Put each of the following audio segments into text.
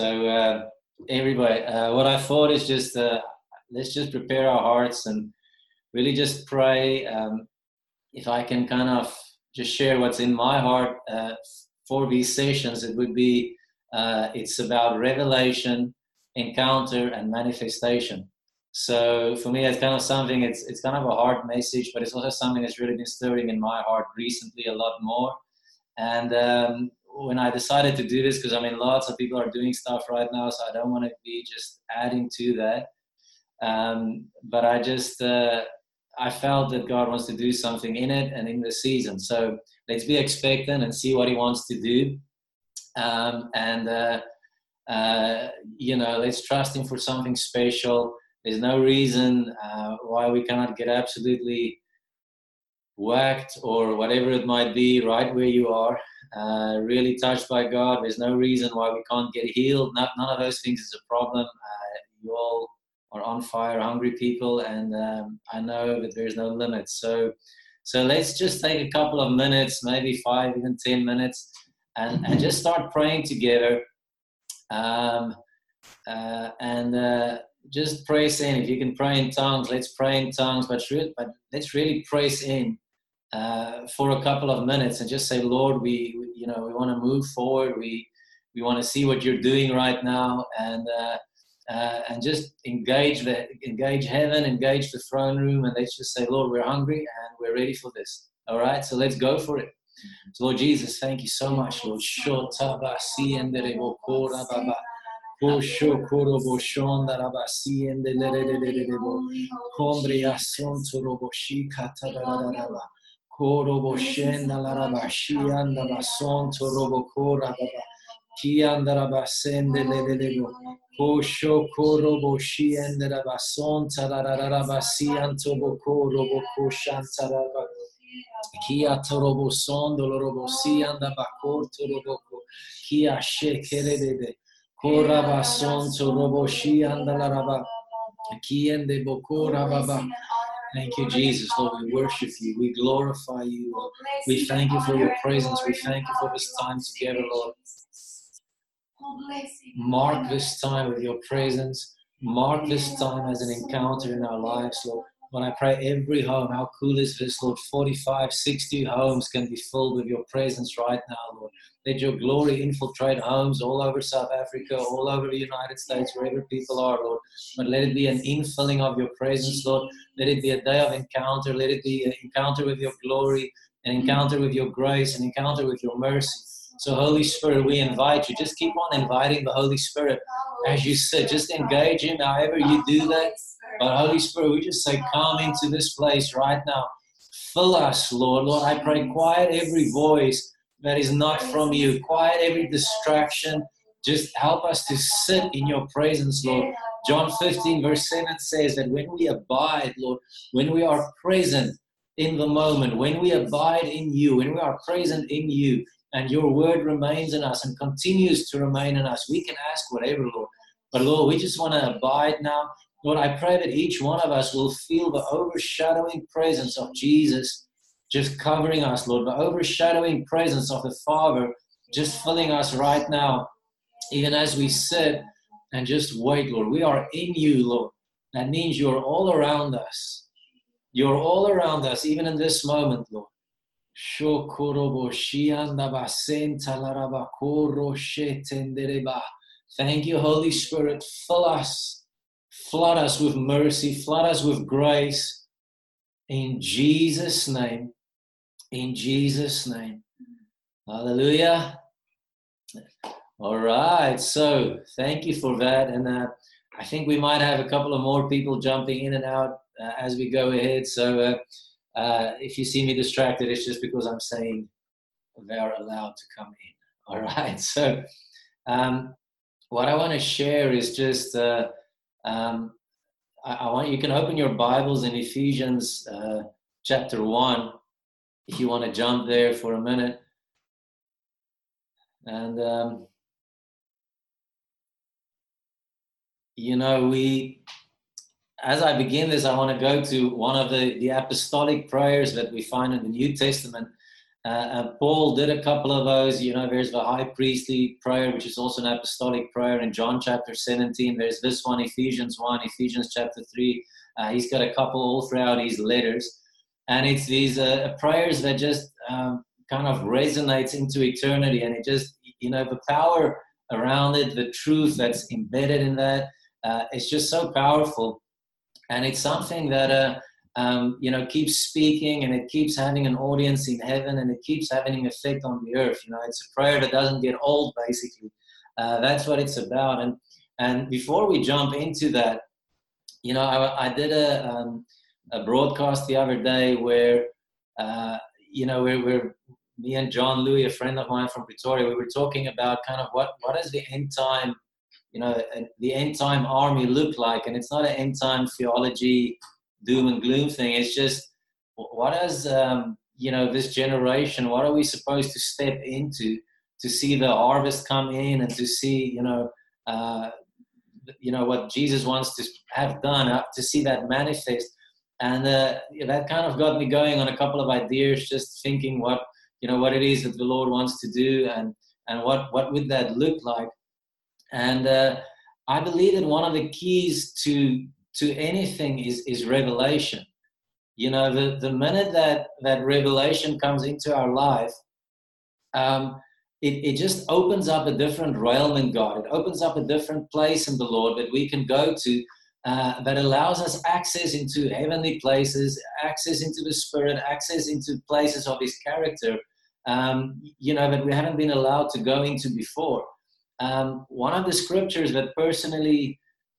So, uh, everybody, uh, what I thought is just uh, let's just prepare our hearts and really just pray. Um, if I can kind of just share what's in my heart uh, for these sessions, it would be uh, it's about revelation, encounter, and manifestation. So for me, it's kind of something. It's it's kind of a hard message, but it's also something that's really been stirring in my heart recently a lot more. And um, when I decided to do this, because I mean, lots of people are doing stuff right now, so I don't want to be just adding to that. Um, but I just uh, I felt that God wants to do something in it and in the season. So let's be expectant and see what He wants to do. Um, and uh, uh, you know, let's trust Him for something special. There's no reason uh, why we cannot get absolutely whacked or whatever it might be right where you are uh, really touched by God. There's no reason why we can't get healed. Not, none of those things is a problem. Uh, you all are on fire, hungry people, and um, I know that there's no limits. So, so let's just take a couple of minutes, maybe five, even ten minutes, and, and just start praying together. Um, uh, and uh, just praise in. If you can pray in tongues, let's pray in tongues. But, re- but let's really praise in uh, for a couple of minutes and just say, Lord, we, you know, we want to move forward. We, we want to see what you're doing right now, and uh, uh, and just engage the engage heaven, engage the throne room, and let's just say, Lord, we're hungry and we're ready for this. All right, so let's go for it. So Lord Jesus, thank you so much, Lord. coro scenda la rabascia, andava sonto, robo cora, chi andava bassende le vedego. Kosho korobo shi andava sonta, la rabassi, antobo korobo koshanza rabba. Chi a torobo sondo, lo robo si andava corto, robo chi a shekere bebe. cora sonto, robo shi andava. Chi ende bocora rabba. Thank you, Jesus. Lord, we worship you. We glorify you, Lord. We thank you for your presence. We thank you for this time together, Lord. Mark this time with your presence. Mark this time as an encounter in our lives, Lord. When I pray every home, how cool is this, Lord? 45, 60 homes can be filled with your presence right now, Lord. Let your glory infiltrate homes all over South Africa, all over the United States, wherever people are, Lord. But let it be an infilling of your presence, Lord. Let it be a day of encounter. Let it be an encounter with your glory, an encounter with your grace, an encounter with your mercy. So, Holy Spirit, we invite you. Just keep on inviting the Holy Spirit as you sit. Just engage Him however you do that. But Holy Spirit, we just say, come into this place right now. Fill us, Lord. Lord, I pray, quiet every voice that is not from you. Quiet every distraction. Just help us to sit in your presence, Lord. John 15, verse 7 says that when we abide, Lord, when we are present in the moment, when we abide in you, when we are present in you, and your word remains in us and continues to remain in us, we can ask whatever, Lord. But Lord, we just want to abide now. Lord, I pray that each one of us will feel the overshadowing presence of Jesus just covering us, Lord, the overshadowing presence of the Father just filling us right now, even as we sit and just wait, Lord. We are in you, Lord. That means you're all around us. You're all around us, even in this moment, Lord. Thank you, Holy Spirit. Fill us, flood us with mercy, flood us with grace. In Jesus' name, in Jesus' name. Hallelujah. All right. So thank you for that. And uh, I think we might have a couple of more people jumping in and out uh, as we go ahead. So uh, uh if you see me distracted, it's just because I'm saying they are allowed to come in. All right. So um, what I want to share is just uh, um, I, I, want you can open your Bibles in Ephesians uh, chapter one if you want to jump there for a minute. And, um, you know, we, as I begin this, I want to go to one of the, the apostolic prayers that we find in the New Testament. Uh, uh, Paul did a couple of those. You know, there's the high priestly prayer, which is also an apostolic prayer in John chapter 17. There's this one, Ephesians 1, Ephesians chapter 3. Uh, he's got a couple all throughout his letters. And it's these uh, prayers that just um, kind of resonates into eternity. And it just, you know, the power around it, the truth that's embedded in that, uh, it's just so powerful. And it's something that, uh, um, you know, keeps speaking and it keeps having an audience in heaven and it keeps having an effect on the earth. You know, it's a prayer that doesn't get old, basically. Uh, that's what it's about. And and before we jump into that, you know, I, I did a um, a broadcast the other day where, uh, you know, we're, we're me and John Louis, a friend of mine from Pretoria, we were talking about kind of what what does the end time, you know, the end time army look like, and it's not an end time theology doom and gloom thing. It's just what does um, you know this generation? What are we supposed to step into to see the harvest come in and to see you know uh, you know what Jesus wants to have done uh, to see that manifest? And uh, that kind of got me going on a couple of ideas, just thinking what you know what it is that the Lord wants to do and and what what would that look like. And uh, I believe that one of the keys to to anything is, is revelation. You know, the, the minute that, that revelation comes into our life, um, it, it just opens up a different realm in God. It opens up a different place in the Lord that we can go to uh, that allows us access into heavenly places, access into the Spirit, access into places of His character, um, you know, that we haven't been allowed to go into before. Um, one of the scriptures that personally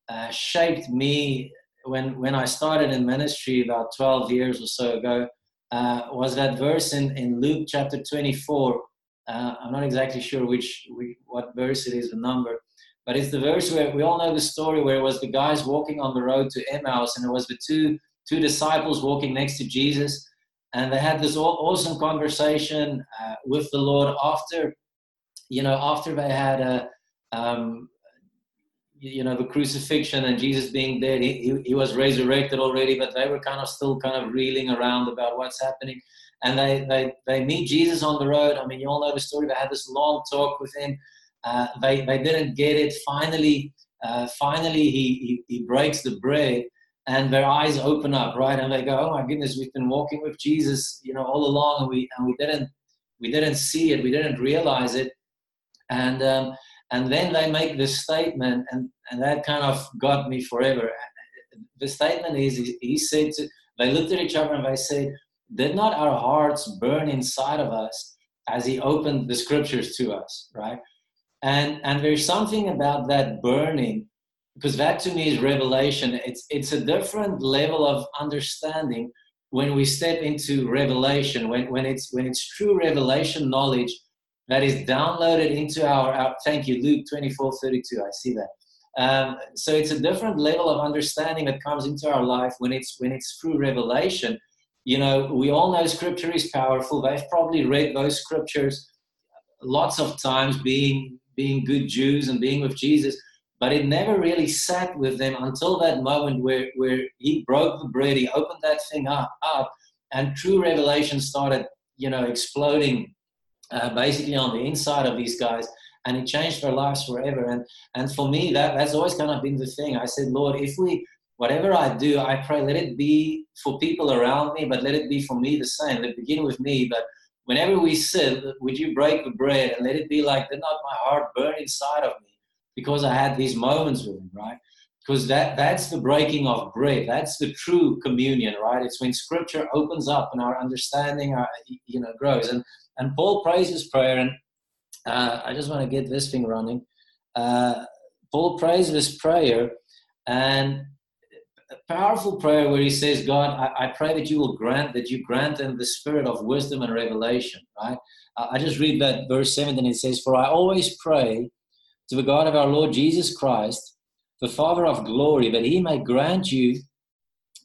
uh, shaped me when when I started in ministry about 12 years or so ago uh, was that verse in, in Luke chapter 24. Uh, I'm not exactly sure which, which, what verse it is, the number, but it's the verse where we all know the story where it was the guys walking on the road to Emmaus, and it was the two two disciples walking next to Jesus, and they had this awesome conversation uh, with the Lord after, you know, after they had a um, you know the crucifixion and jesus being dead he, he, he, was resurrected already but they were kind of still kind of reeling around about what's happening. And they they, they meet jesus on the road. I mean you all know the story. They had this long talk with him. Uh, they, they didn't get it. Finally uh, finally he, he, he breaks the bread and their eyes open up right? And they go oh my goodness we've been walking with jesus you know all along and we and we didn't we didn't see it. We didn't realize it and um, and then they make this statement, and, and that kind of got me forever. The statement is he said, to, they looked at each other and they said, Did not our hearts burn inside of us as he opened the scriptures to us, right? And, and there's something about that burning, because that to me is revelation. It's, it's a different level of understanding when we step into revelation, when, when, it's, when it's true revelation knowledge that is downloaded into our, our thank you, Luke 24 32. I see that. Um, so it's a different level of understanding that comes into our life when it's when it's through revelation. You know, we all know scripture is powerful. They've probably read those scriptures lots of times being being good Jews and being with Jesus, but it never really sat with them until that moment where, where he broke the bread, he opened that thing up, up, and true revelation started, you know, exploding uh, basically on the inside of these guys and it changed their lives forever. And and for me that that's always kind of been the thing. I said lord if we whatever i do i pray let it be for people around me but let it be for me the same. Let it begin with me but whenever we sit would you break the bread and let it be like did not my heart burn inside of me because i had these moments with him right because that that's the breaking of bread that's the true communion right it's when scripture opens up and our understanding our, uh, you know grows and and Paul prays his prayer, and uh, I just want to get this thing running. Uh, Paul prays this prayer, and a powerful prayer where he says, God, I, I, pray that you will grant that you grant them the spirit of wisdom and revelation. Right? Uh, I just read that verse seven, 17. It says, For I always pray to the God of our Lord Jesus Christ, the Father of glory, that he may grant you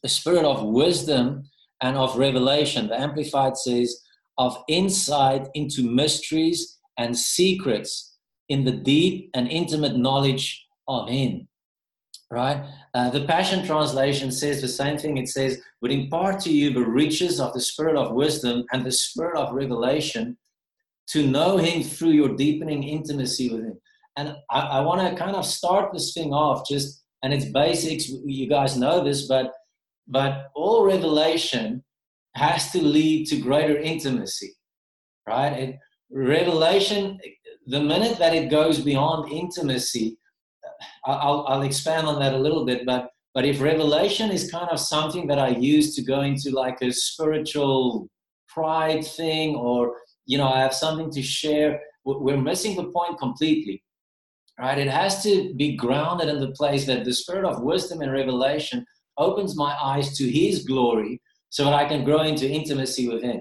the spirit of wisdom and of revelation. The Amplified says, of insight into mysteries and secrets in the deep and intimate knowledge of Him. right? Uh, the Passion Translation says the same thing. It says, would impart to you the riches of the spirit of wisdom and the spirit of revelation to know him through your deepening intimacy with him. And I, I want to kind of start this thing off just, and it's basics. You guys know this, but but all revelation has to lead to greater intimacy, right? It, revelation, the minute that it goes beyond intimacy, I'll, I'll expand on that a little bit, but but if revelation is kind of something that I use to go into like a spiritual pride thing, or you know, I have something to share, we're missing the point completely. Right? It has to be grounded in the place that the spirit of wisdom and revelation opens my eyes to His glory, so that I can grow into intimacy with Him.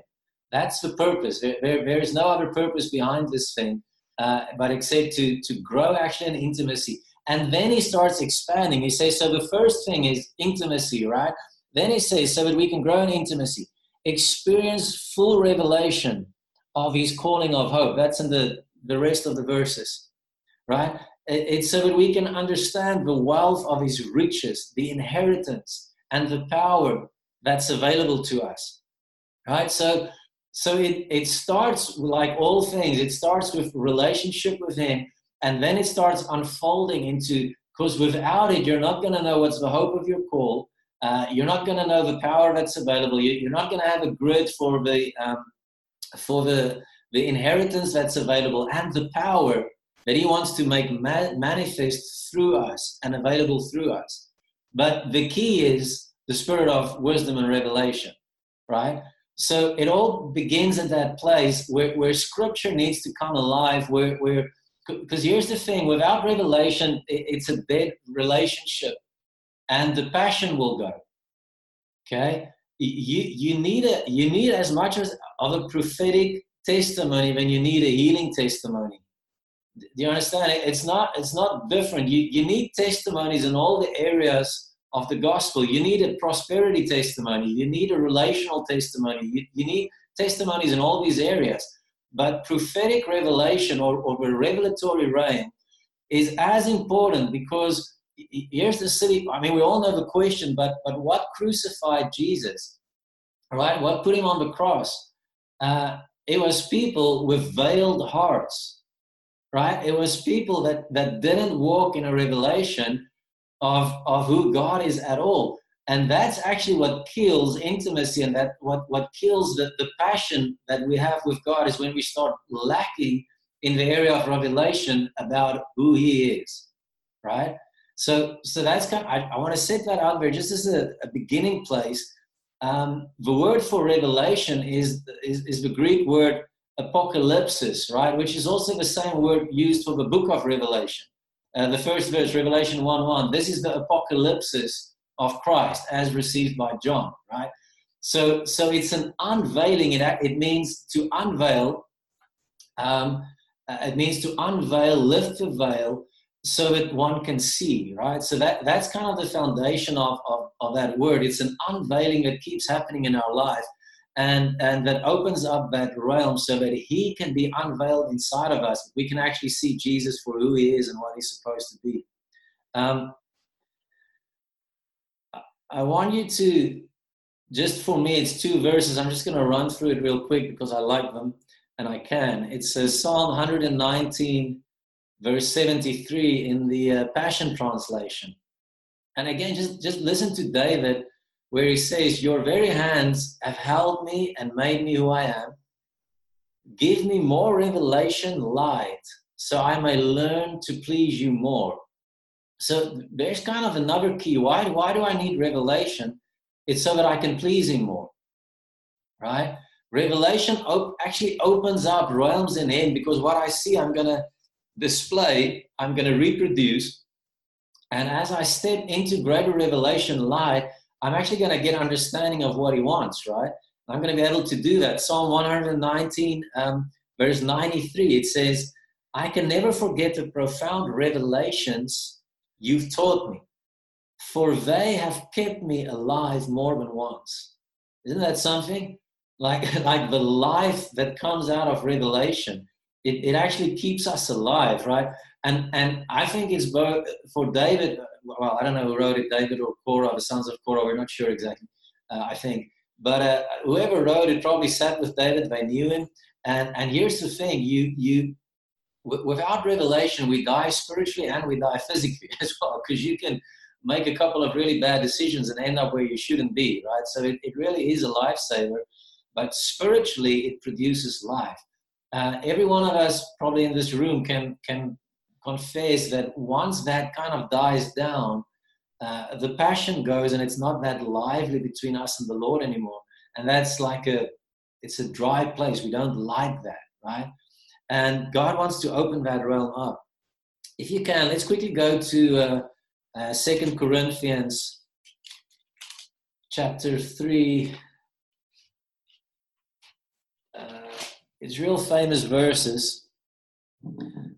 That's the purpose. There, there, there is no other purpose behind this thing, uh, but except to to grow actually in intimacy. And then he starts expanding. He says, so the first thing is intimacy, right? Then he says, so that we can grow in intimacy, experience full revelation of his calling of hope. That's in the, the rest of the verses, right? It's so that we can understand the wealth of his riches, the inheritance, and the power that's available to us, right? So, so it, it starts like all things, it starts with relationship with him and then it starts unfolding into because without it you're not going to know what's the hope of your call uh, you're not going to know the power that's available you, are not going to have a grid for the um, for the the inheritance that's available and the power that he wants to make ma- manifest through us and available through us. But the key is the spirit of wisdom and revelation right? So it all begins at that place where, where scripture needs to come alive where, where because here's the thing without revelation it's a dead relationship and the passion will go okay? You you need a you need as much as of a prophetic testimony when you need a healing testimony do you understand it's not it's not different you you need testimonies in all the areas of the gospel you need a prosperity testimony you need a relational testimony you, you need testimonies in all these areas but prophetic revelation or, or the revelatory rain is as important because here's the city. I mean, we all know the question, but but what crucified Jesus? Right? What put him on the cross? Uh, it was people with veiled hearts. Right? It was people that that didn't walk in a revelation of of who God is at all. And that's actually what kills intimacy and that what, what kills the, the passion that we have with god is when we start lacking in the area of revelation about who he is right? So so that's kind of, I, I want to set that out there just as a, a beginning place. Um, the word for revelation is, is, is the greek word apocalypsis right which is also the same word used for the book of revelation uh, the first verse revelation 1 1 this is the apocalypsis of Christ as received by John, right? So, so it's an unveiling. It, it means to unveil. Um, uh, it means to unveil, lift the veil, so that one can see, right? So that that's kind of the foundation of, of, of that word. It's an unveiling that keeps happening in our life, and and that opens up that realm so that He can be unveiled inside of us. We can actually see Jesus for who He is and what He's supposed to be. Um, I want you to just for me, it's two verses. I'm just going to run through it real quick because I like them and I can. It says Psalm 119, verse 73 in the uh, Passion Translation. And again, just, just listen to David where he says, Your very hands have held me and made me who I am. Give me more revelation light so I may learn to please you more. So there's kind of another key. Why, why do I need revelation? It's so that I can please Him more, right? Revelation op- actually opens up realms in Him because what I see, I'm going to display, I'm going to reproduce. And as I step into greater revelation light, I'm actually going to get understanding of what He wants, right? I'm going to be able to do that. Psalm 119, um, verse 93, it says, I can never forget the profound revelations you've taught me, for they have kept me alive more than once. Isn't that something? Like, like the life that comes out of revelation, it, it actually keeps us alive, right? And, and I think it's both for David, well, I don't know who wrote it, David or Korah, the sons of Korah. We're not sure exactly. Uh, I think, but uh, whoever wrote it probably sat with David. They knew him. And and here's the thing: you you without revelation, we die spiritually and we die physically as well, because you can make a couple of really bad decisions and end up where you shouldn't be, right? So it, it really is a lifesaver, but spiritually it produces life. Uh, every one of us probably in this room can can confess that once that kind of dies down, uh, the passion goes and it's not that lively between us and the Lord anymore. And that's like a it's a dry place. We don't like that, right? And God wants to open that realm up. If you can, let's quickly go to uh, uh, Second Corinthians chapter 3. Uh, it's real famous verses.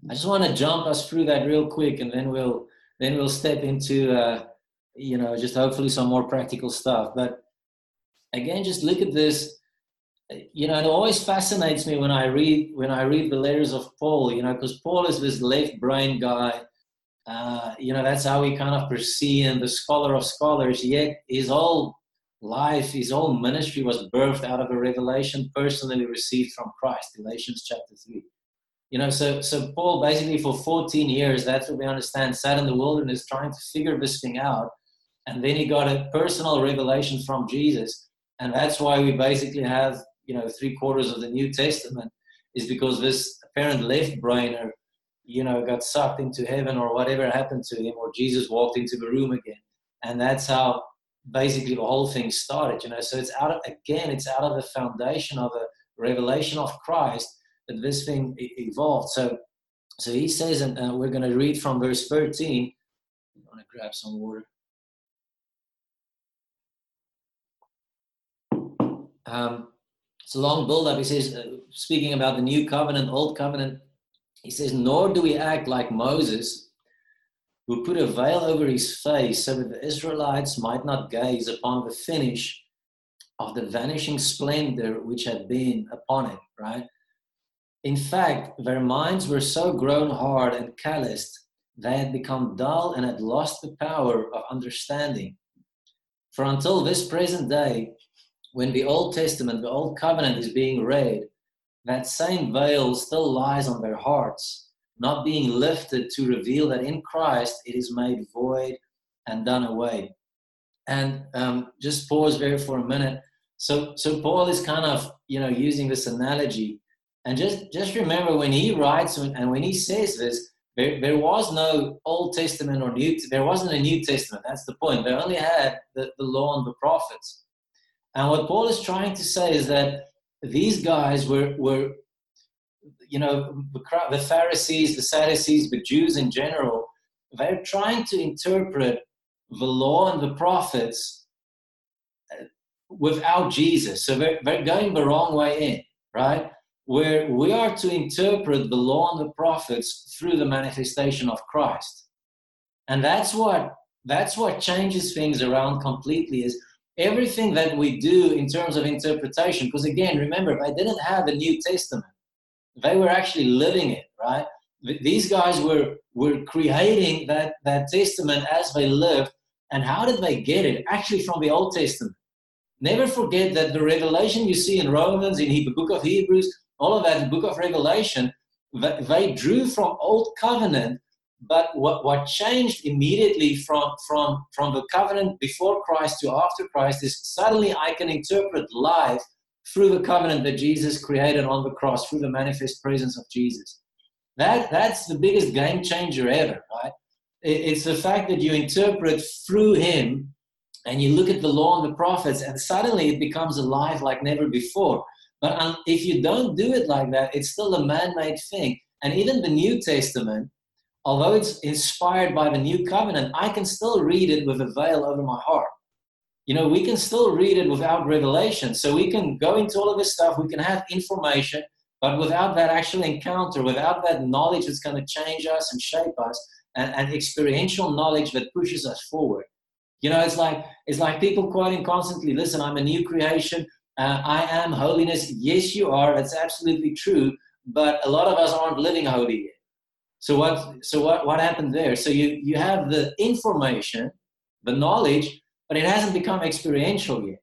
I just want to jump us through that real quick, and then we'll then we'll step into uh, you know just hopefully some more practical stuff. But again, just look at this you know, it always fascinates me when I read when I read the letters of Paul. You know, because Paul is this left brain guy. Uh, you know, that's how we kind of perceive him, the scholar of scholars. Yet his whole life, his whole ministry was birthed out of a revelation personally received from Christ. Galatians chapter three. You know, so so Paul basically for 14 years, that's what we understand, sat in the wilderness trying to figure this thing out, and then he got a personal revelation from Jesus, and that's why we basically have you know three quarters of the New Testament is because this apparent left brainer, you know, got sucked into heaven or whatever happened to him, or Jesus walked into the room again, and that's how basically the whole thing started. You know, so it's out of again, it's out of the foundation of a revelation of Christ that this thing evolved. So, so he says, and uh, we're going to read from verse 13. I'm going to grab some water. Um, it's a long build up. He says, uh, speaking about the new covenant, old covenant, he says, Nor do we act like Moses, who put a veil over his face so that the Israelites might not gaze upon the finish of the vanishing splendor which had been upon it, right? In fact, their minds were so grown hard and calloused, they had become dull and had lost the power of understanding. For until this present day, when the Old Testament, the Old Covenant is being read, that same veil still lies on their hearts, not being lifted to reveal that in Christ it is made void and done away. And um, just pause there for a minute. So, so Paul is kind of, you know, using this analogy, and just just remember when he writes and when he says this, there, there was no Old Testament or New. There wasn't a New Testament. That's the point. They only had the, the law and the prophets. And what Paul is trying to say is that these guys were, were you know, the Pharisees, the Sadducees, the Jews in general, they're trying to interpret the law and the prophets uh, without Jesus. So they're, they're going the wrong way in, right? Where we are to interpret the law and the prophets through the manifestation of Christ. And that's what that's what changes things around completely is everything that we do in terms of interpretation, because again, remember, they didn't have a New Testament. They were actually living it, right? These guys were, were creating that, that testament as they lived. And how did they get it? Actually, from the Old Testament. Never forget that the revelation you see in Romans, in the book of Hebrews, all of that, book of Revelation, they drew from Old Covenant but what, what changed immediately from, from, from the covenant before Christ to after Christ is suddenly I can interpret life through the covenant that Jesus created on the cross, through the manifest presence of Jesus. That, that's the biggest game changer ever, right? It's the fact that you interpret through Him and you look at the law and the prophets, and suddenly it becomes alive like never before. But um, if you don't do it like that, it's still a man made thing. And even the New Testament, although it's inspired by the new covenant, I can still read it with a veil over my heart. You know, we can still read it without revelation. So we can go into all of this stuff, we can have information, but without that actual encounter, without that knowledge that's going to change us and shape us, and, and experiential knowledge that pushes us forward. You know, it's like it's like people quoting constantly, listen, I'm a new creation. Uh, I am holiness. Yes, you are. That's absolutely true. But a lot of us aren't living holy yet So what? So what? What happened there? So you you have the information, the knowledge, but it hasn't become experiential yet.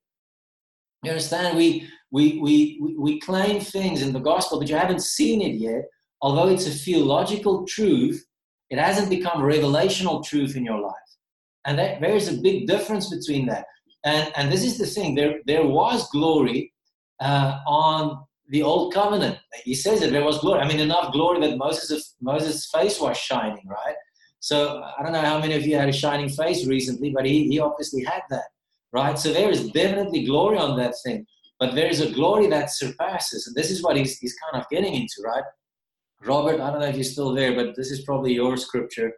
You understand? We we we we claim things in the gospel, but you haven't seen it yet. Although it's a theological truth, it hasn't become revelational truth in your life. And that, there's a big difference between that. And, and this is the thing there, there was glory uh, on the old covenant. He says that there was glory. I mean, enough glory that Moses' Moses' face was shining, right? So I don't know how many of you had a shining face recently, but he, he obviously had that, right? So there is definitely glory on that thing, but there is a glory that surpasses, and this is what he's, he's kind of getting into, right? Robert, I don't know if you're still there, but this is probably your scripture,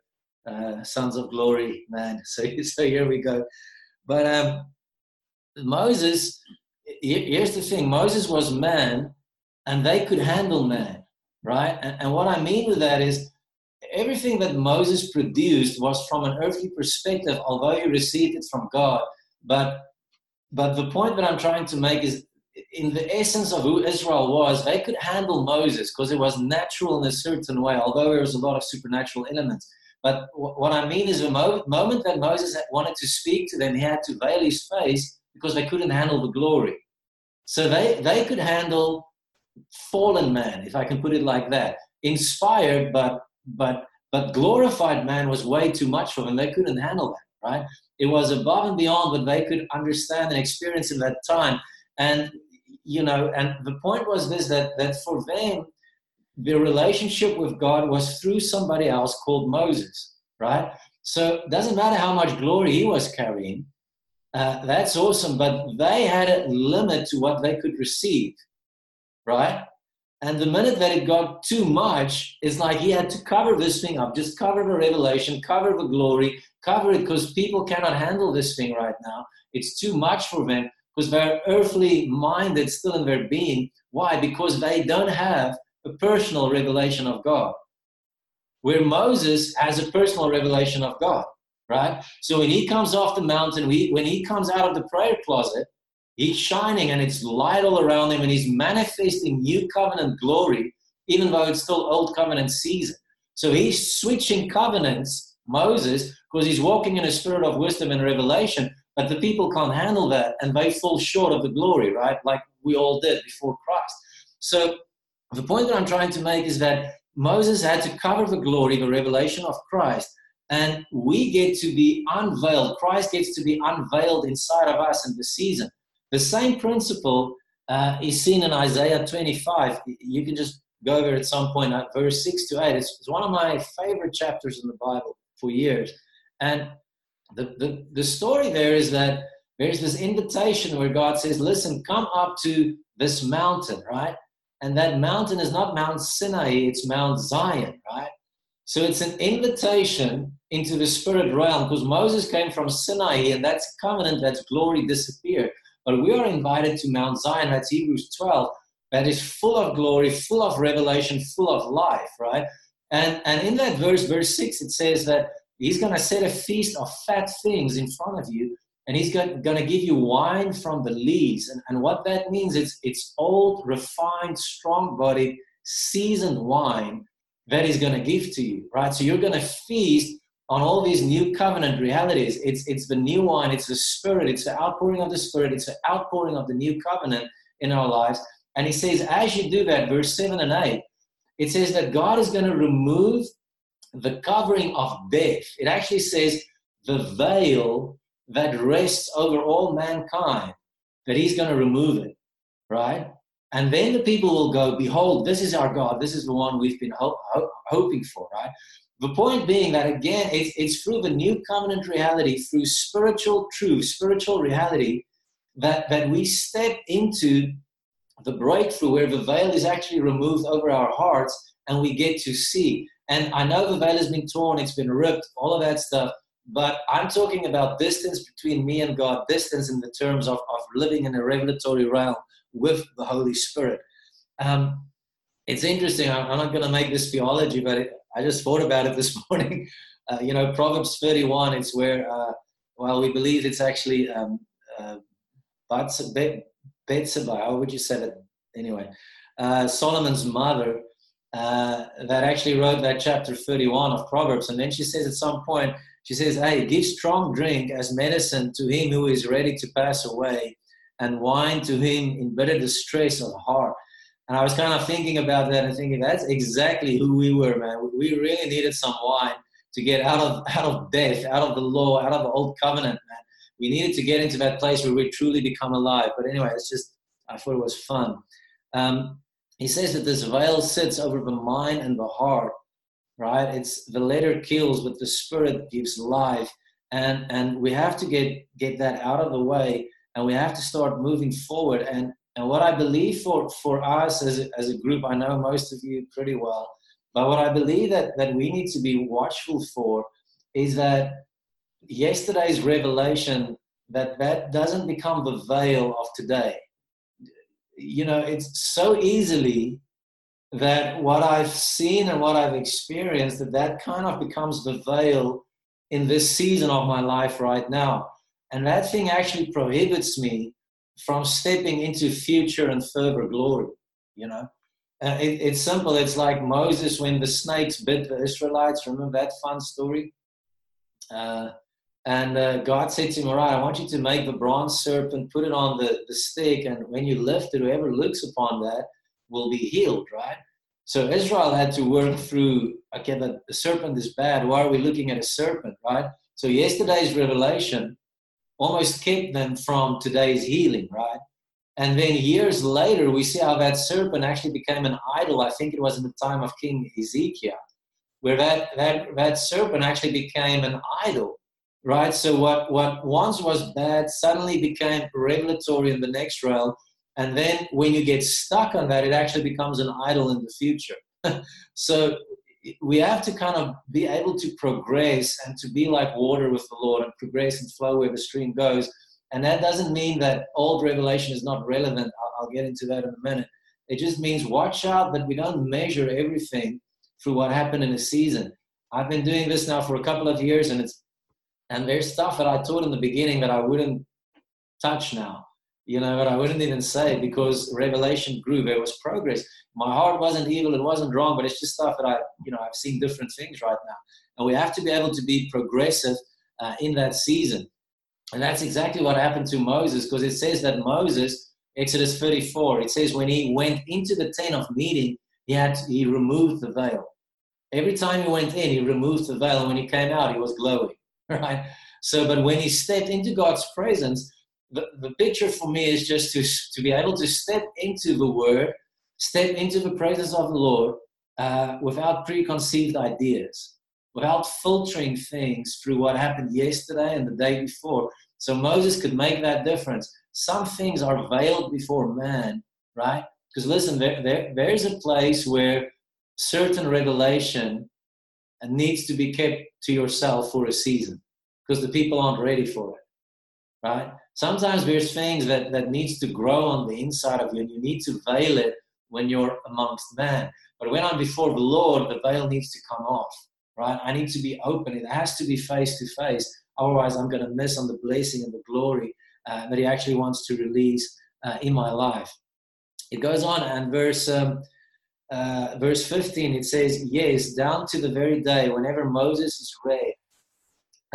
uh, Sons of Glory, man. So, so here we go. But um, Moses, here's the thing Moses was man, and they could handle man, right? And, and what I mean with that is everything that Moses produced was from an earthly perspective, although he received it from God. But but the point that I'm trying to make is in the essence of who Israel was, they could handle Moses because it was natural in a certain way, although there was a lot of supernatural elements. But what I mean is, the moment that Moses wanted to speak to them, he had to veil his face because they couldn't handle the glory. So they, they could handle fallen man, if I can put it like that. Inspired, but but but glorified man was way too much for them. They couldn't handle that, right? It was above and beyond what they could understand and experience in that time. And you know, and the point was this that that for them, the relationship with God was through somebody else called Moses, right? So it doesn't matter how much glory he was carrying, uh, that's awesome, but they had a limit to what they could receive, right? And the minute that it got too much, it's like he had to cover this thing up, just cover the revelation, cover the glory, cover it because people cannot handle this thing right now. It's too much for them because their earthly mind minded still in their being. Why? Because they don't have a personal revelation of God. Where Moses has a personal revelation of God, right? So when he comes off the mountain, when he comes out of the prayer closet, he's shining and it's light all around him and he's manifesting new covenant glory, even though it's still old covenant season. So he's switching covenants, Moses, because he's walking in a spirit of wisdom and revelation, but the people can't handle that and they fall short of the glory, right? Like we all did before Christ. So the point that I'm trying to make is that Moses had to cover the glory, the revelation of Christ, and we get to be unveiled. Christ gets to be unveiled inside of us in the season. The same principle uh, is seen in Isaiah 25. You can just go over at some point, uh, verse 6 to 8. It's, it's one of my favorite chapters in the Bible for years. And the, the, the story there is that there's this invitation where God says, Listen, come up to this mountain, right? And that mountain is not Mount Sinai, it's Mount Zion, right? So it's an invitation into the spirit realm because Moses came from Sinai and that's covenant, that's glory disappeared. But we are invited to Mount Zion, that's Hebrews 12, that is full of glory, full of revelation, full of life, right? And, and in that verse, verse 6, it says that He's going to set a feast of fat things in front of you, and he's going to give you wine from the lees. And, and what that means is it's old, refined, strong bodied, seasoned wine that he's going to give to you, right? So you're going to feast on all these new covenant realities. It's, it's the new wine, it's the spirit, it's the outpouring of the spirit, it's the outpouring of the new covenant in our lives. And he says, as you do that, verse 7 and 8, it says that God is going to remove the covering of death. It actually says the veil that rests over all mankind, that he's going to remove it, right? And then the people will go, Behold, this is our God. This is the one we've been ho- ho- hoping for, right? The point being that, again, it's, it's through the new covenant reality, through spiritual truth, spiritual reality, that, that we step into the breakthrough where the veil is actually removed over our hearts and we get to see. And I know the veil has been torn, it's been ripped, all of that stuff. But I'm talking about distance between me and God, distance in the terms of, of living in a revelatory realm with the Holy Spirit. Um, it's interesting. I'm, I'm not going to make this theology, but it, I just thought about it this morning. Uh, you know, Proverbs 31, it's where, uh, well, we believe it's actually um, uh, Bathsheba, how would you say that? Anyway, uh, Solomon's mother uh, that actually wrote that chapter 31 of Proverbs. And then she says at some point, she says, Hey, give strong drink as medicine to him who is ready to pass away, and wine to him in bitter distress of heart. And I was kind of thinking about that and thinking that's exactly who we were, man. We really needed some wine to get out of out of death, out of the law, out of the old covenant, man. We needed to get into that place where we truly become alive. But anyway, it's just I thought it was fun. Um, he says that this veil sits over the mind and the heart, right? It's the letter kills, but the spirit gives life, and and we have to get get that out of the way, and we have to start moving forward. And and what I believe for for us as a, as a group, I know most of you pretty well, but what I believe that that we need to be watchful for is that yesterday's revelation that that doesn't become the veil of today you know, it's so easily that what I've seen and what I've experienced, that that kind of becomes the veil in this season of my life right now. And that thing actually prohibits me from stepping into future and further glory, you know. Uh, it, it's simple. It's like Moses when the snakes bit the Israelites. Remember that fun story? Uh, and uh, God said to him, All right, I want you to make the bronze serpent, put it on the, the stick, and when you lift it, whoever looks upon that will be healed, right? So Israel had to work through, okay, the, the serpent is bad. Why are we looking at a serpent, right? So yesterday's revelation almost kept them from today's healing, right? And then years later, we see how that serpent actually became an idol. I think it was in the time of King Ezekiel, where that, that, that serpent actually became an idol right? So what, what once was bad suddenly became revelatory in the next realm. And then when you get stuck on that, it actually becomes an idol in the future. so we have to kind of be able to progress and to be like water with the Lord and progress and flow where the stream goes. And that doesn't mean that old revelation is not relevant. I'll, I'll get into that in a minute. It just means watch out that we don't measure everything through what happened in a season. I've been doing this now for a couple of years, and it's and there's stuff that I taught in the beginning that I wouldn't touch now, you know, that I wouldn't even say because revelation grew. There was progress. My heart wasn't evil, it wasn't wrong, but it's just stuff that I, you know, I've seen different things right now. And we have to be able to be progressive uh, in that season. And that's exactly what happened to Moses because it says that Moses, Exodus 34, it says when he went into the tent of meeting, he had he removed the veil. Every time he went in, he removed the veil, and when he came out, he was glowing. right? So, but when he stepped into God's presence, the, the picture for me is just to, to be able to step into the Word, step into the presence of the Lord uh, without preconceived ideas, without filtering things through what happened yesterday and the day before. So Moses could make that difference. Some things are veiled before man, right? Because listen, there, there, there's a place where certain revelation needs to be kept to yourself for a season because the people aren't ready for it right? Sometimes there's things that that needs to grow on the inside of you and you need to veil it when you're amongst men. but when i'm before the lord the veil needs to come off right? I need to be open. It has to be face to face. Otherwise i'm going to miss on the blessing and the glory uh, that he actually wants to release uh, in my life. It goes on and verse um, uh, verse 15, it says, Yes, down to the very day whenever Moses is read,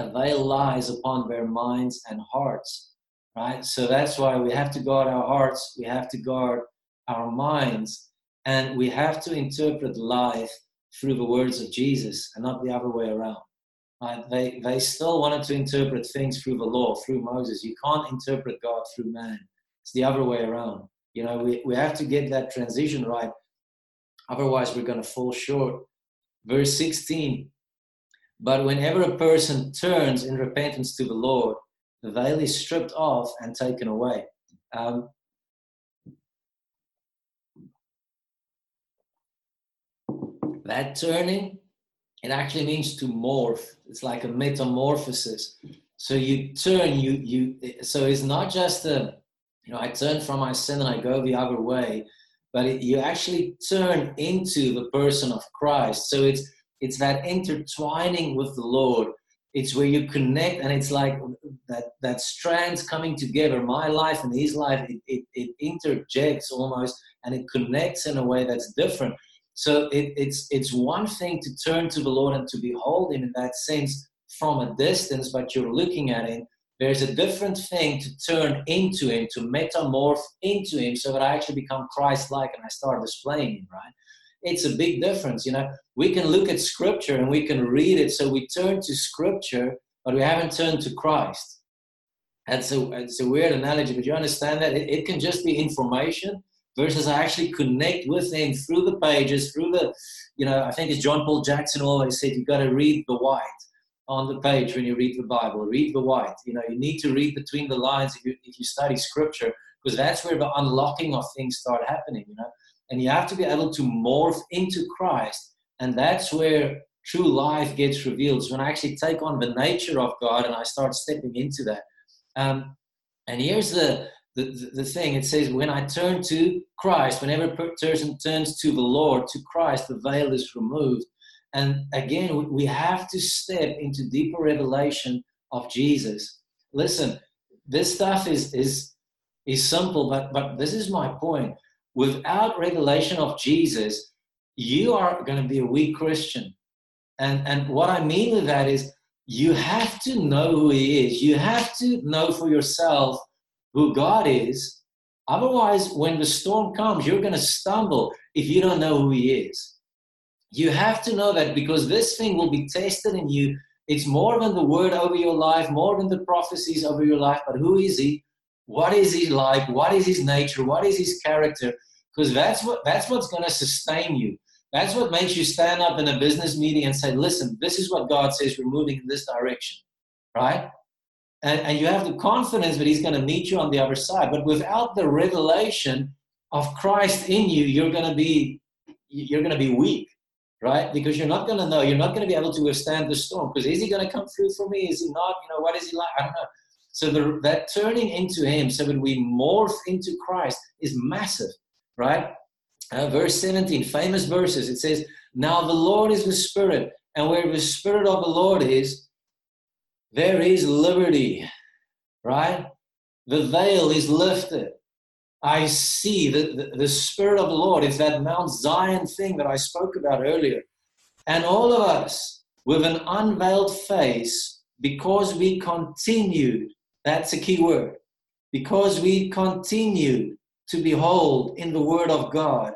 a veil lies upon their minds and hearts. Right? So that's why we have to guard our hearts, we have to guard our minds, and we have to interpret life through the words of Jesus and not the other way around. Right? They, they still wanted to interpret things through the law, through Moses. You can't interpret God through man. It's the other way around. You know, we, we have to get that transition right Otherwise, we're going to fall short. Verse 16 But whenever a person turns in repentance to the Lord, the veil is stripped off and taken away. Um, that turning, it actually means to morph. It's like a metamorphosis. So you turn, you you. So it's not just a, you know, I turn from my sin and I go the other way but it, you actually turn into the person of Christ. So it's it's that intertwining with the Lord. It's where you connect, and it's like that that strands coming together. My life and His life, it, it, it interjects almost, and it connects in a way that's different. So it, it's it's one thing to turn to the Lord and to behold Him in that sense from a distance, but you're looking at Him. There's a different thing to turn into Him, to metamorph into Him, so that I actually become Christ-like and I start displaying Him. Right? It's a big difference. You know, we can look at Scripture and we can read it, so we turn to Scripture, but we haven't turned to Christ. That's a, it's a weird analogy, but you understand that it, it can just be information versus I actually connect with him through the pages, through the, you know, I think it's John Paul Jackson always said, you've got to read the white on the page when you read the Bible. Read the white. You know, you need to read between the lines if you, if you study scripture, because that's where the unlocking of things start happening, you know. And you have to be able to morph into Christ. And that's where true life gets revealed. So when I actually take on the nature of God and I start stepping into that. Um, and here's the, the, the thing it says, when I turn to Christ, whenever a person turns to the Lord, to Christ, the veil is removed. And again, we have to step into deeper revelation of Jesus. Listen, this stuff is, is, is simple, but, but this is my point. Without revelation of Jesus, you are going to be a weak Christian. And, and what I mean with that is you have to know who He is. You have to know for yourself who God is. Otherwise, when the storm comes, you're going to stumble if you don't know who He is. You have to know that because this thing will be tested in you. It's more than the word over your life, more than the prophecies over your life, but who is He? What is He like? What is His nature? What is His character? Because that's what that's what's going to sustain you. That's what makes you stand up in a business meeting and say, listen, this is what God says, we're moving in this direction, right? And, and you have the confidence that He's going to meet you on the other side. But without the revelation of Christ in you, you're going to be you're going to be weak, right? Because you're not going to know, you're not going to be able to withstand the storm. Because is He going to come through for me? Is He not? You know, what is He like? I don't know. So the, that turning into Him, so when we morph into Christ, is massive, right? Uh, verse 17, famous verses. It says, Now the Lord is the Spirit, and where the Spirit of the Lord is, there is liberty, right? The veil is lifted. I see that the, the Spirit of the Lord is that Mount Zion thing that I spoke about earlier. And all of us, with an unveiled face, because we continued, that's a key word, because we continue to behold in the Word of God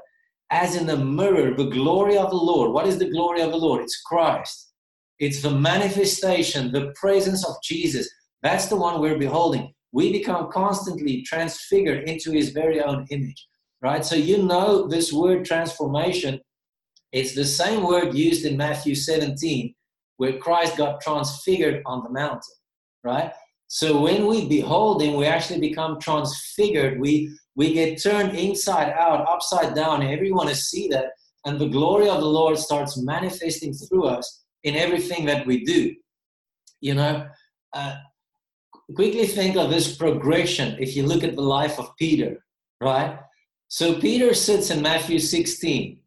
as in a mirror the glory of the Lord. What is the glory of the Lord? It's Christ. It's the manifestation, the presence of Jesus. That's the one we're beholding. We become constantly transfigured into his very own image, right? So you know this word transformation, it's the same word used in Matthew 17 where Christ got transfigured on the mountain, right? So when we behold him, we actually become transfigured. We we get turned inside out, upside down. Everyone to see that. And the glory of the Lord starts manifesting through us in everything that we do. You know, uh, quickly think of this progression if you look at the life of Peter, right? So Peter sits in Matthew 16.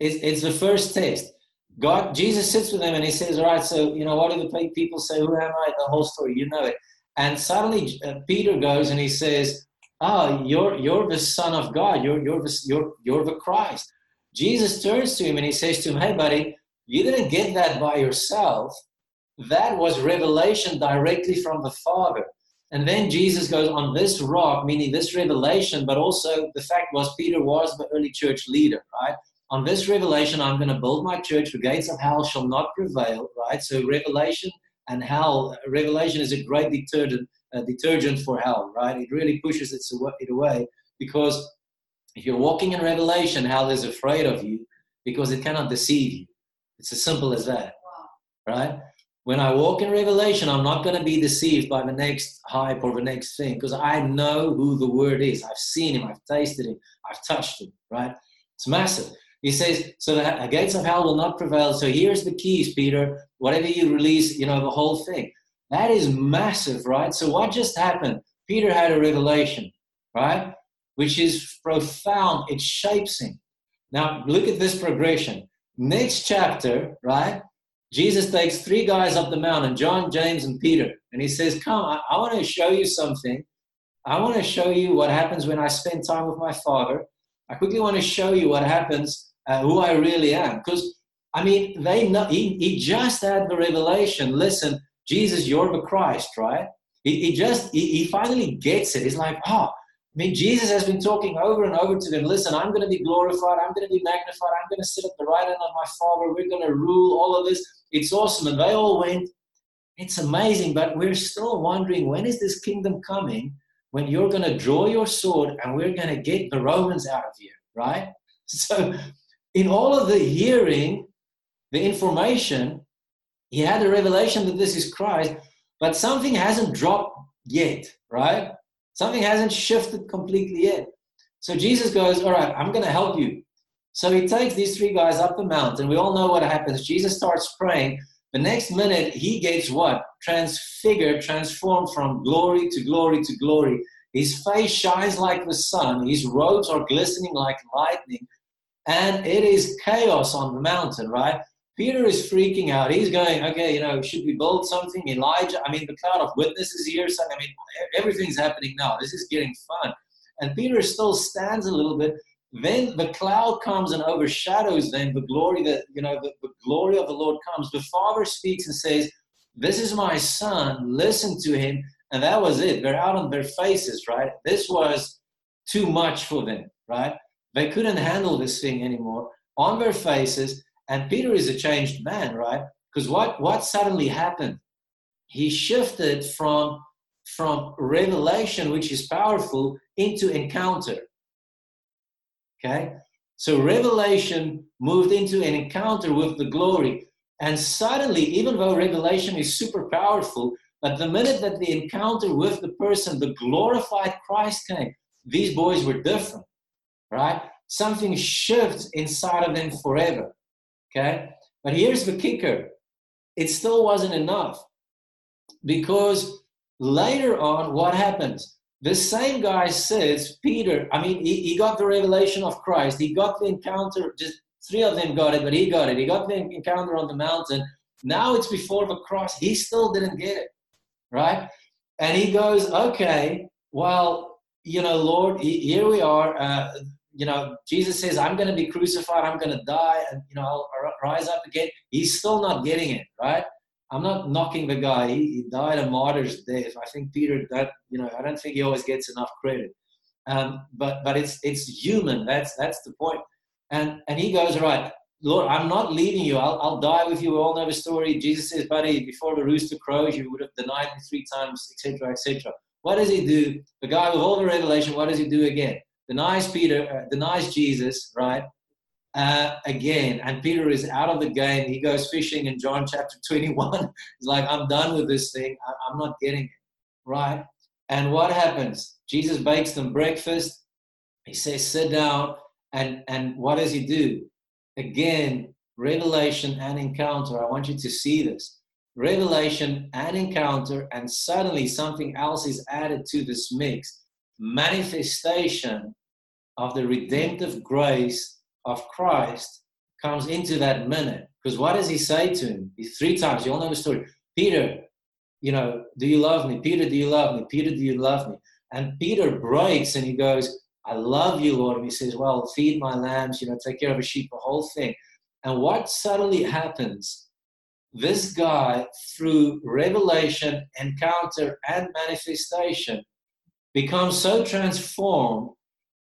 It's, it's the first test. God, Jesus sits with him and he says, All right, so, you know, what do the people say? Who am I? The whole story, you know it. And suddenly uh, Peter goes and he says, ah, you're, you're the Son of God, you're, you're, the, you're, you're the Christ. Jesus turns to him and he says to him, hey, buddy, you didn't get that by yourself. That was revelation directly from the Father. And then Jesus goes on this rock, meaning this revelation, but also the fact was Peter was the early church leader, right? On this revelation, I'm going to build my church. The gates of hell shall not prevail, right? So revelation and hell, revelation is a great deterrent a uh, detergent for hell, right? It really pushes it away because if you're walking in revelation, hell is afraid of you because it cannot deceive you. It's as simple as that, right? When I walk in revelation, I'm not going to be deceived by the next hype or the next thing because I know who the word is. I've seen him, I've tasted him, I've touched him, right? It's massive. He says, so the gates of hell will not prevail. So here's the keys, Peter. Whatever you release, you know, the whole thing. That is massive, right? So, what just happened? Peter had a revelation, right? Which is profound. It shapes him. Now, look at this progression. Next chapter, right? Jesus takes three guys up the mountain John, James, and Peter. And he says, Come, I, I want to show you something. I want to show you what happens when I spend time with my Father. I quickly want to show you what happens uh, who I really am. Because, I mean, they know, he, he just had the revelation listen, Jesus, you're the Christ, right? He, he just, he, he finally gets it. He's like, oh, I mean, Jesus has been talking over and over to them listen, I'm going to be glorified, I'm going to be magnified, I'm going to sit at the right hand of my Father, we're going to rule all of this. It's awesome. And they all went, it's amazing, but we're still wondering when is this kingdom coming when you're going to draw your sword and we're going to get the Romans out of here, right? So, in all of the hearing, the information, he had a revelation that this is Christ, but something hasn't dropped yet, right? Something hasn't shifted completely yet. So Jesus goes, All right, I'm going to help you. So he takes these three guys up the mountain. We all know what happens. Jesus starts praying. The next minute, he gets what? Transfigured, transformed from glory to glory to glory. His face shines like the sun. His robes are glistening like lightning. And it is chaos on the mountain, right? Peter is freaking out. He's going, okay, you know, should we build something? Elijah, I mean, the cloud of witnesses here. So, I mean, everything's happening now. This is getting fun. And Peter still stands a little bit. Then the cloud comes and overshadows them. The glory that, you know, the, the glory of the Lord comes. The Father speaks and says, This is my son. Listen to him. And that was it. They're out on their faces, right? This was too much for them, right? They couldn't handle this thing anymore. On their faces, and Peter is a changed man, right? Because what, what suddenly happened? He shifted from, from revelation, which is powerful, into encounter. Okay? So revelation moved into an encounter with the glory. And suddenly, even though revelation is super powerful, but the minute that the encounter with the person, the glorified Christ came, these boys were different, right? Something shifts inside of them forever. Okay? But here's the kicker it still wasn't enough because later on, what happens? The same guy says, Peter, I mean, he, he got the revelation of Christ, he got the encounter, just three of them got it, but he got it. He got the encounter on the mountain. Now it's before the cross. He still didn't get it, right? And he goes, okay, well, you know, Lord, here we are. Uh, you know, Jesus says, I'm going to be crucified, I'm going to die, and, you know, I'll rise up again. He's still not getting it, right? I'm not knocking the guy. He, he died a martyr's death. I think Peter, that, you know, I don't think he always gets enough credit. Um, but but it's it's human. That's that's the point. And and he goes right, Lord, I'm not leaving you. I'll, I'll die with you. We all know the story. Jesus says, buddy, before the rooster crows, you would have denied me three times, etc., etc. What does he do? The guy with all the revelation, what does he do again? Denies Peter, uh, denies Jesus, right? Uh, again, and Peter is out of the game. He goes fishing in John chapter 21. He's like, I'm done with this thing. I, I'm not getting it, right? And what happens? Jesus bakes them breakfast. He says, sit down. And, and what does he do? Again, revelation and encounter. I want you to see this. Revelation and encounter, and suddenly something else is added to this mix manifestation of the redemptive grace of Christ comes into that minute. Because what does he say to him? He, three times, you all know the story. Peter, you know, do you love me? Peter, do you love me? Peter, do you love me? And Peter breaks and he goes, I love you, Lord. And he says, Well, feed my lambs, you know, take care of a sheep, the whole thing. And what suddenly happens? This guy, through revelation, encounter, and manifestation, becomes so transformed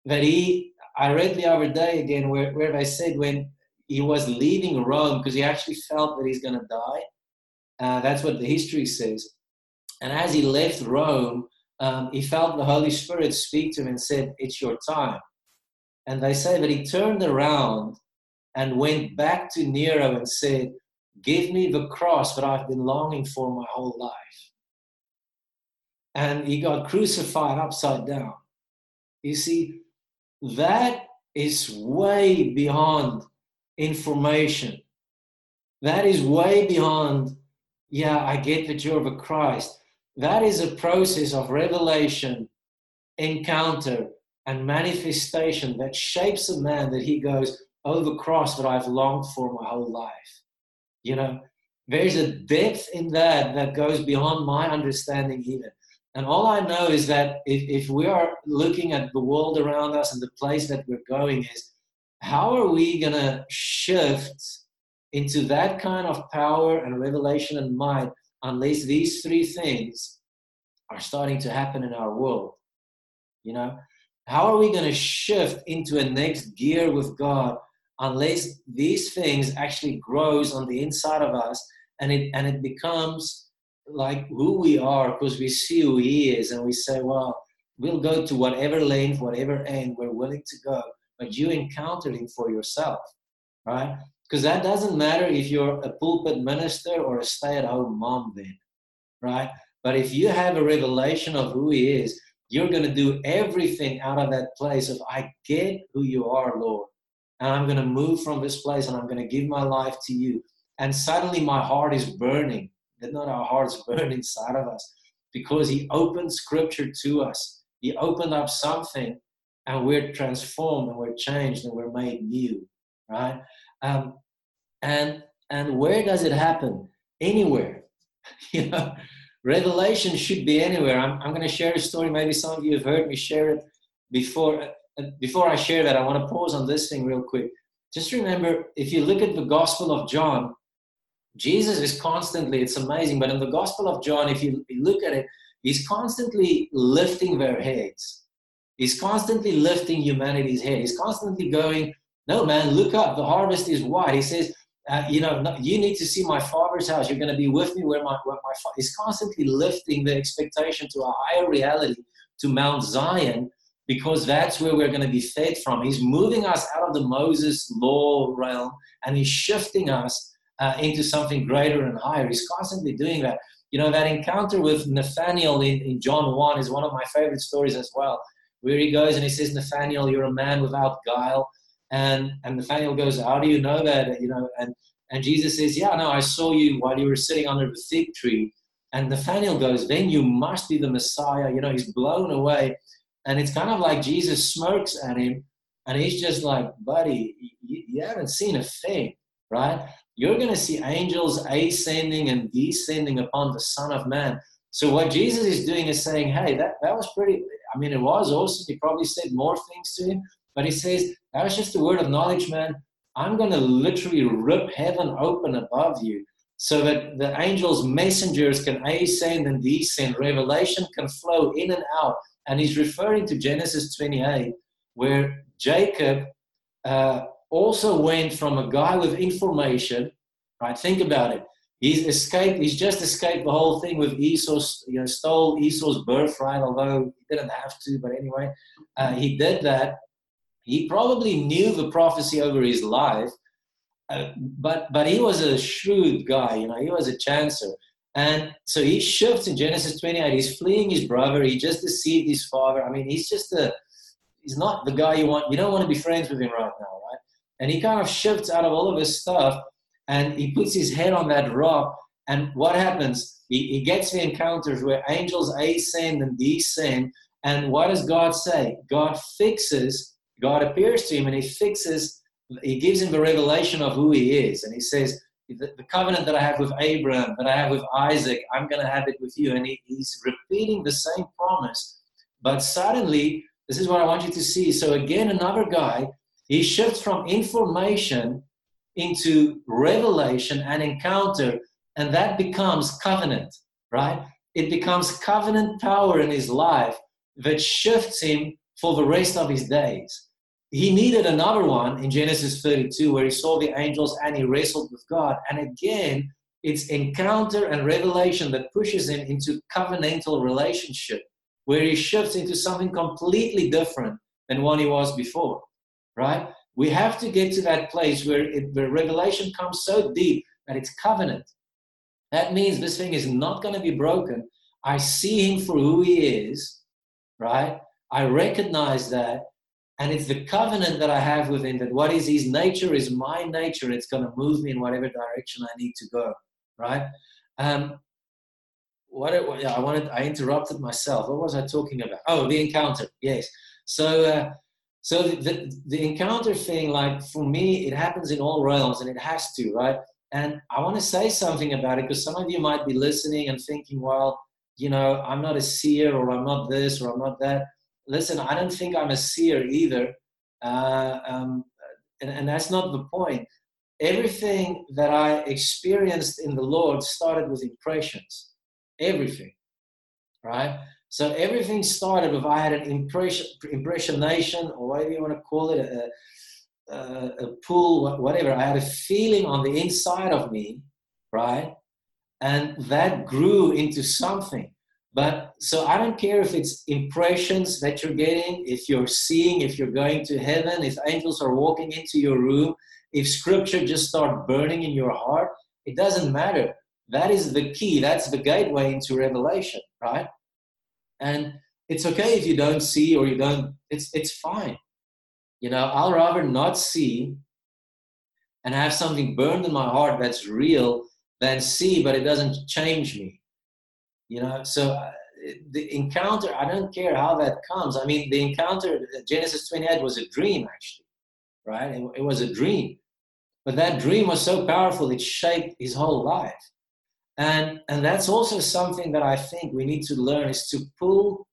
that he, I read the other day again where, where they said when he was leaving Rome, because he actually felt that he's going to die. Uh, that's what the history says. And as he left Rome, um, he felt the Holy Spirit speak to him and said, It's your time. And they say that he turned around and went back to Nero and said, Give me the cross that I've been longing for my whole life and he got crucified upside down. You see, that is way beyond information. That is way beyond, yeah, I get that you're the Christ. That is a process of revelation, encounter, and manifestation that shapes a man that he goes, Oh, the cross that I've longed for my whole life. You know, there's a depth in that that goes beyond my understanding, even. And all I know is that if, if we are looking at the world around us and the place that we're going is, how are we going to shift into that kind of power and revelation and might unless these three things are starting to happen in our world? You know, how are we going to shift into a next gear with God unless these things actually grows on the inside of us and it and it becomes like who we are because we see who he is and we say well we'll go to whatever length whatever end we're willing to go but you encountered him for yourself right? Because that doesn't matter if you're a pulpit minister or a stay-at-home mom then right? But if you have a revelation of who he is you're going to do everything out of that place of i get who you are lord and i'm going to move from this place and i'm going to give my life to you and suddenly my heart is burning not our hearts burn inside of us? Because he opened scripture to us. He opened up something and we're transformed and we're changed and we're made new right? Um, and and where does it happen? Anywhere. You know revelation should be anywhere. I'm, I'm going to share a story. Maybe some of you have heard me share it before uh, before i share that i want to pause on this thing real quick. Just remember if you look at the gospel of john Jesus is constantly, it's amazing, but in the Gospel of John, if you look at it, he's constantly lifting their heads. He's constantly lifting humanity's head. He's constantly going, No, man, look up. The harvest is wide. He says, uh, You know, you need to see my father's house. You're going to be with me where my, where my father. He's constantly lifting the expectation to a higher reality, to Mount Zion, because that's where we're going to be fed from. He's moving us out of the Moses law realm and he's shifting us uh, into something greater and higher. He's constantly doing that. You know, that encounter with Nathaniel in, in John 1 is one of my favorite stories as well, where he goes and he says, Nathaniel, you're a man without guile. And, and Nathaniel goes, How do you know that? You know, and, and Jesus says, Yeah, no, I saw you while you were sitting under the fig tree. And Nathaniel goes, Then you must be the Messiah. You know, he's blown away. And it's kind of like Jesus smirks at him. And he's just like, Buddy, you, you haven't seen a thing, right? You're going to see angels ascending and descending upon the Son of Man. So what Jesus is doing is saying, hey, that, that was pretty, I mean, it was awesome. He probably said more things to him, but he says, that was just a word of knowledge, man. I'm going to literally rip heaven open above you so that the angels' messengers can ascend and descend. Revelation can flow in and out. And he's referring to Genesis 28, where Jacob uh, also went from a guy with information, right? Think about it. He's escaped, he's just escaped the whole thing with Esau's, you know, stole Esau's birthright, although he didn't have to, but anyway, uh, he did that. He probably knew the prophecy over his life, uh, but but he was a shrewd guy, you know, he was a chancer. And so he shifts in Genesis 28. He's fleeing his brother. He just deceived his father. I mean, he's just a, he's not the guy you want. You don't want to be friends with him right now, right? And he kind of shifts out of all of his stuff and he puts his head on that rock. And what happens? He, he gets the encounters where angels ascend and descend. And what does God say? God fixes, God appears to him and he fixes, he gives him the revelation of who he is. And he says, the, the covenant that I have with Abraham, that I have with Isaac, I'm going to have it with you. And he, he's repeating the same promise. But suddenly, this is what I want you to see. So, again, another guy he shifts from information into revelation and encounter, and that becomes covenant, right? It becomes covenant power in his life that shifts him for the rest of his days. He needed another one in Genesis 32 where he saw the angels and he wrestled with God. And again, it's encounter and revelation that pushes him into covenantal relationship where he shifts into something completely different than what he was before right? We have to get to that place where it, the revelation comes so deep that it's covenant. That means this thing is not going to be broken. I see him for who he is, right? I recognize that. And it's the covenant that I have with him that what is his nature is my nature. It's going to move me in whatever direction I need to go, right? Um, what it, I wanted, I interrupted myself. What was I talking about? Oh, the encounter. Yes. So uh, so the, the, encounter thing, like for me, it happens in all realms and it has to, right? And I want to say something about it because some of you might be listening and thinking, well, you know, I'm not a seer or I'm not this or I'm not that. Listen, I don't think I'm a seer either. Uh, um, and, and that's not the point. Everything that I experienced in the Lord started with impressions. Everything, right? So everything started with I had an impression, impressionation, or whatever you want to call it, a, a, a pull, whatever. I had a feeling on the inside of me, right? And that grew into something. But so I don't care if it's impressions that you're getting, if you're seeing, if you're going to heaven, if angels are walking into your room, if scripture just start burning in your heart, it doesn't matter. That is the key. That's the gateway into revelation, right? And it's okay if you don't see or you don't, it's it's fine. You know, I'll rather not see and have something burned in my heart that's real than see, but it doesn't change me. You know so uh, the encounter i don't care how that comes. I mean the encounter genesis 28 was a dream actually right? It, it was a dream. But that dream was so powerful it shaped his whole life and and that's also something that i think we need to learn is to pull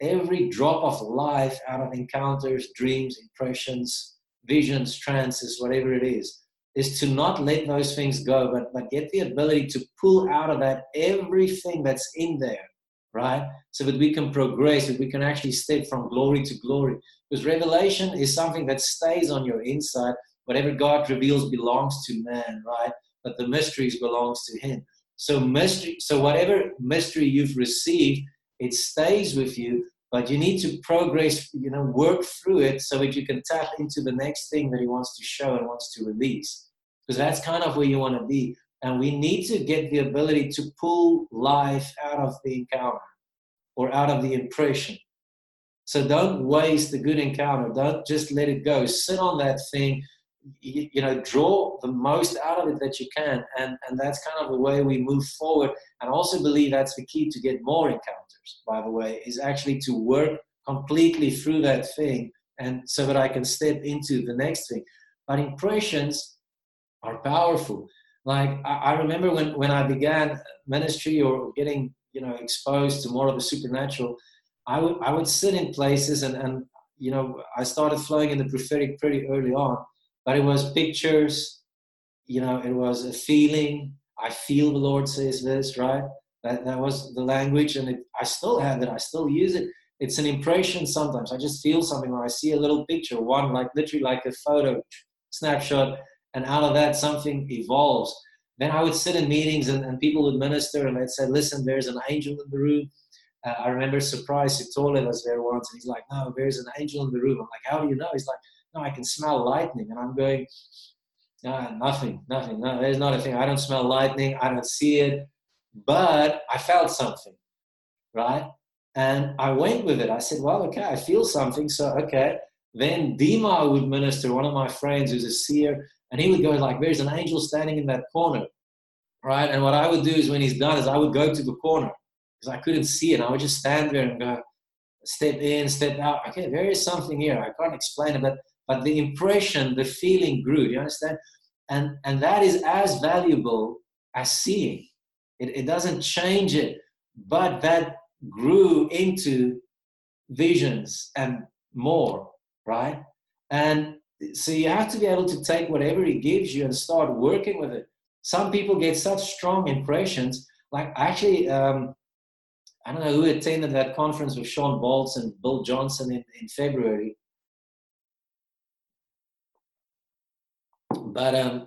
every drop of life out of encounters dreams impressions visions trances whatever it is is to not let those things go, but, but get the ability to pull out of that everything that's in there, right? So that we can progress, that we can actually step from glory to glory. Because revelation is something that stays on your inside. Whatever God reveals belongs to man, right? But the mysteries belongs to him. So mystery, so whatever mystery you've received, it stays with you, but you need to progress, you know, work through it so that you can tap into the next thing that he wants to show and wants to release because that's kind of where you want to be. And we need to get the ability to pull life out of the encounter or out of the impression. So don't waste the good encounter. Don't just let it go. Sit on that thing. You, you, know, draw the most out of it that you can. And, and that's kind of the way we move forward. And also believe that's the key to get more encounters, by the way, is actually to work completely through that thing and so that I can step into the next thing. But impressions, are powerful. Like I, I remember when, when I began ministry or getting you know exposed to more of the supernatural, I would I would sit in places and and you know I started flowing in the prophetic pretty early on, but it was pictures, you know, it was a feeling. I feel the Lord says this, right? That that was the language, and it, I still have it. I still use it. It's an impression sometimes. I just feel something, or I see a little picture, one like literally like a photo snapshot and out of that something evolves then i would sit in meetings and, and people would minister and they'd say listen there's an angel in the room uh, i remember Surprise Sithole was there once and he's like no there's an angel in the room i'm like how do you know he's like no i can smell lightning and i'm going no, nothing nothing no there's not a thing i don't smell lightning i don't see it but i felt something right and i went with it i said well okay i feel something so okay then Dima would minister, one of my friends who's a seer, and he would go like, "There's an angel standing in that corner," right? And what I would do is when he's done is I would go to the corner because I couldn't see it. I would just stand there and go, step in, step out. Okay, there is something here. I can't explain it, but but the impression, the feeling grew. You understand? And and that is as valuable as seeing. It, it doesn't change it, but that grew into visions and more, right? And so you have to be able to take whatever he gives you and start working with it. Some people get such strong impressions. Like actually, um, I don't know who attended that conference with Shawn Bolz and Bill Johnson in, in February. But um,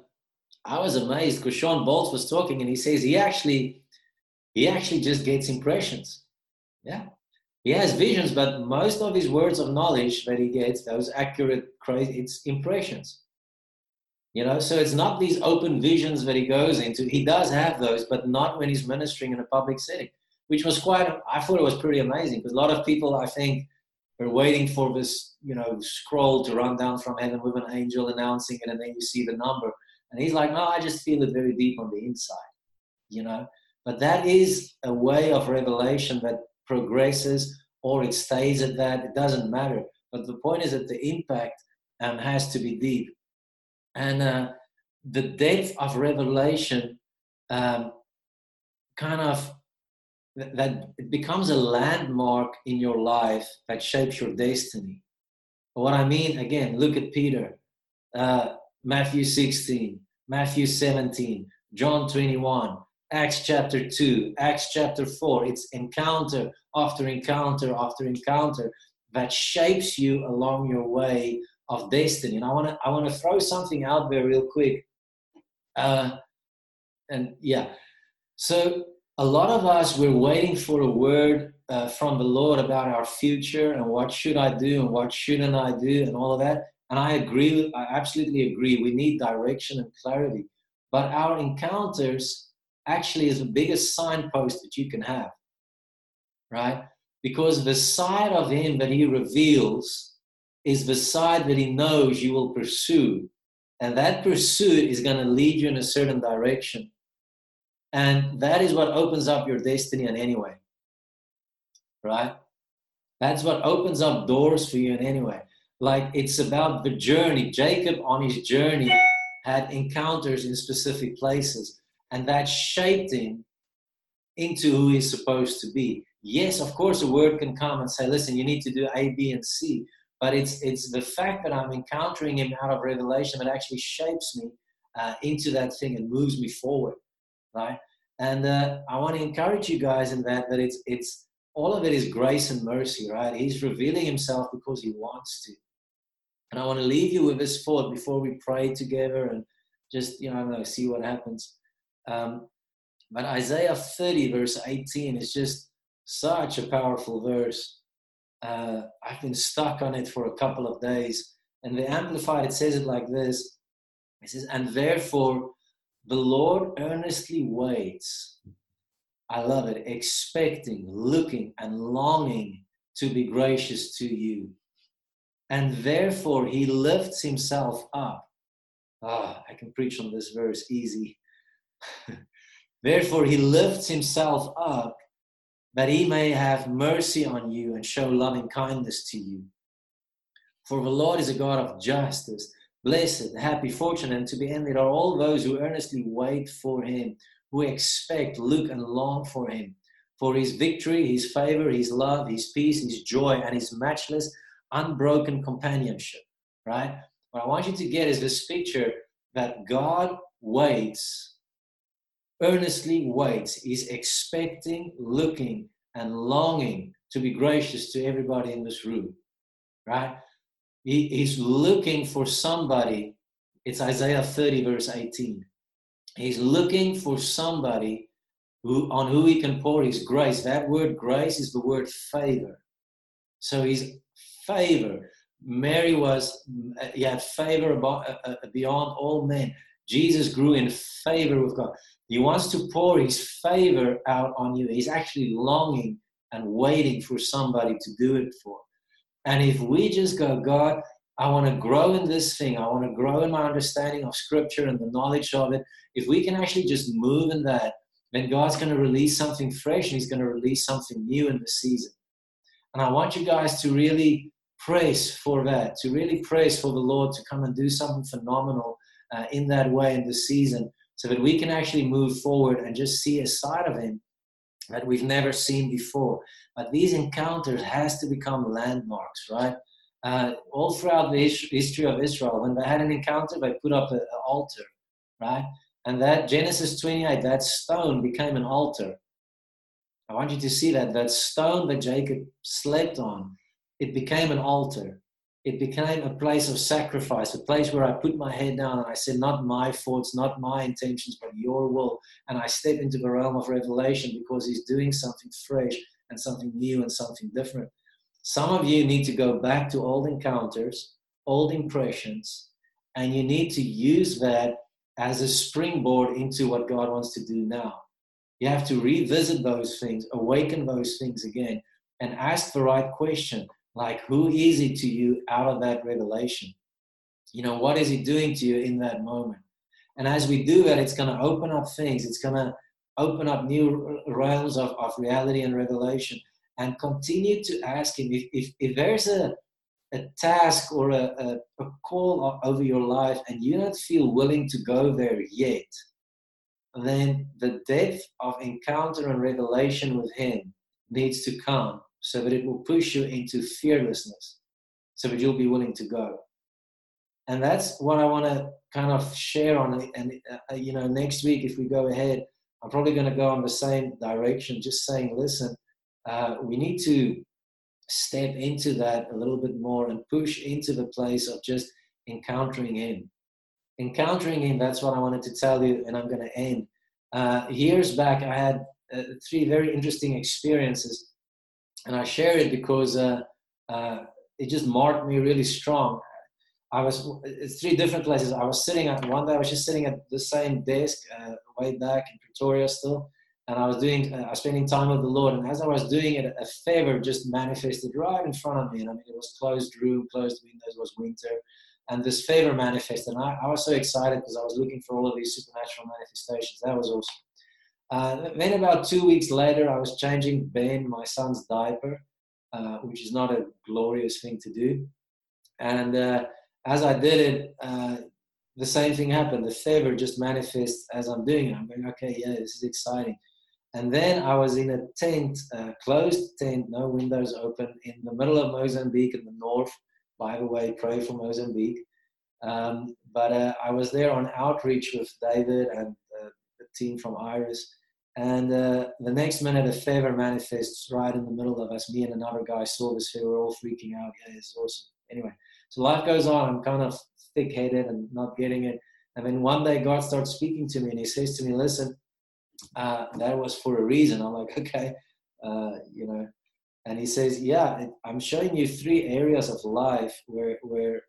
I was amazed because Shawn Bolz was talking and he says he actually he actually just gets impressions. Yeah. He has visions, but most of his words of knowledge that he gets, those accurate, crazy, it's impressions. You know, so it's not these open visions that he goes into. He does have those, but not when he's ministering in a public setting, which was quite, I thought it was pretty amazing because a lot of people, I think, are waiting for this, you know, scroll to run down from heaven with an angel announcing it, and then you see the number. And he's like, no, I just feel it very deep on the inside, you know. But that is a way of revelation that progresses or it stays at that. It doesn't matter. But the point is that the impact um, has to be deep. And uh, the depth of revelation um, kind of that it becomes a landmark in your life that shapes your destiny. What I mean, again, look at Peter. uh, Matthew 16, Matthew 17, John 21, Acts chapter 2, Acts chapter 4. It's encounter after encounter after encounter that shapes you along your way of destiny. And I want to I want to throw something out there real quick. Uh, and yeah, so a lot of us we're waiting for a word uh, from the Lord about our future and what should I do and what shouldn't I do and all of that. And I agree, I absolutely agree. We need direction and clarity. But our encounters actually is the biggest signpost that you can have, right? Because the side of Him that He reveals is the side that He knows you will pursue. And that pursuit is going to lead you in a certain direction. And that is what opens up your destiny in any way, right? That's what opens up doors for you in any way. Like it's about the journey. Jacob on his journey had encounters in specific places, and that shaped him into who he's supposed to be. Yes, of course, a word can come and say, listen, you need to do A, B, and C. But it's, it's the fact that I'm encountering him out of revelation that actually shapes me uh, into that thing and moves me forward, right? And uh, I want to encourage you guys in that, that it's, it's all of it is grace and mercy, right? He's revealing himself because he wants to. And I want to leave you with this thought before we pray together and just, you know, know see what happens. Um, but Isaiah 30, verse 18, is just such a powerful verse. Uh, I've been stuck on it for a couple of days. And the Amplified, it says it like this It says, And therefore the Lord earnestly waits. I love it, expecting, looking, and longing to be gracious to you and therefore he lifts himself up. Ah, I can preach on this verse easy. therefore he lifts himself up that he may have mercy on you and show loving kindness to you. For the Lord is a God of justice. Blessed, happy, fortunate, and to be ended are all those who earnestly wait for him, who expect, look, and long for him. For his victory, his favor, his love, his peace, his joy, and his matchless unbroken companionship, right? What I want you to get is this picture that God waits, earnestly waits. is expecting, looking, and longing to be gracious to everybody in this room, right? He, he's looking for somebody. It's Isaiah 30, verse 18. He's looking for somebody who, on who he can pour his grace. That word grace is the word favor. So he's favor. Mary was, he had favor about, uh, uh, beyond all men. Jesus grew in favor with God. He wants to pour his favor out on you. He's actually longing and waiting for somebody to do it for. And if we just go, God, I want to grow in this thing, I want to grow in my understanding of Scripture and the knowledge of it, if we can actually just move in that, then God's going to release something fresh and He's going to release something new in the season. And I want you guys to really praise for that, to really praise for the Lord to come and do something phenomenal uh, in that way in the season so that we can actually move forward and just see a side of Him that we've never seen before. But these encounters has to become landmarks, right? Uh, all throughout the history of Israel, when they had an encounter, they put up an altar, right? And that Genesis 28, that stone became an altar. I want you to see that that stone that Jacob slept on, it became an altar. It became a place of sacrifice, a place where I put my head down and I said, Not my thoughts, not my intentions, but your will. And I step into the realm of revelation because he's doing something fresh and something new and something different. Some of you need to go back to old encounters, old impressions, and you need to use that as a springboard into what God wants to do now. You have to revisit those things, awaken those things again, and ask the right question like, who is it to you out of that revelation? You know, what is he doing to you in that moment? And as we do that, it's going to open up things, it's going to open up new realms of, of reality and revelation. And continue to ask him if, if, if there's a, a task or a, a, a call over your life and you don't feel willing to go there yet, then the depth of encounter and revelation with Him needs to come so that it will push you into fearlessness, so that you'll be willing to go. and that's what I want to kind of share on. And uh, you know, next week if we go ahead, I'm probably going to go in the same direction, just saying, listen, uh, we need to step into that a little bit more and push into the place of just encountering Him. Encountering Him, that's what I wanted to tell you, and I'm going to end. Uh, years back, I had uh, three very interesting experiences, and I share it because uh, uh, it just marked me really strong. I was three different places. I was sitting at one day. I was just sitting at the same desk uh, way back in Pretoria still, and I was doing. Uh, I was spending time with the Lord. And as I was doing it, a favor just manifested right in front of me. And I mean, it was closed room, closed windows. It was winter, and this favor manifested. And I, I was so excited because I was looking for all of these supernatural manifestations. That was awesome. Uh, then about two weeks later, I was changing Ben, my son's diaper, uh, which is not a glorious thing to do, and uh, as I did it, uh, the same thing happened. The favor just manifests as I'm doing it. I'm going, okay, yeah, this is exciting. And then I was in a tent, uh, closed tent, no windows open, in the middle of Mozambique in the north. By the way, pray for Mozambique. Um, but uh, I was there on outreach with David and the team from Iris. And uh, the next minute, a favor manifests right in the middle of us. Me and another guy saw this favor. We're all freaking out. Yeah, it's awesome. Anyway, so life goes on. I'm kind of thick headed and not getting it. And then one day God starts speaking to me and he says to me, listen, uh, that was for a reason. I'm like, okay, uh, you know. And he says, yeah, I'm showing you three areas of life where, where,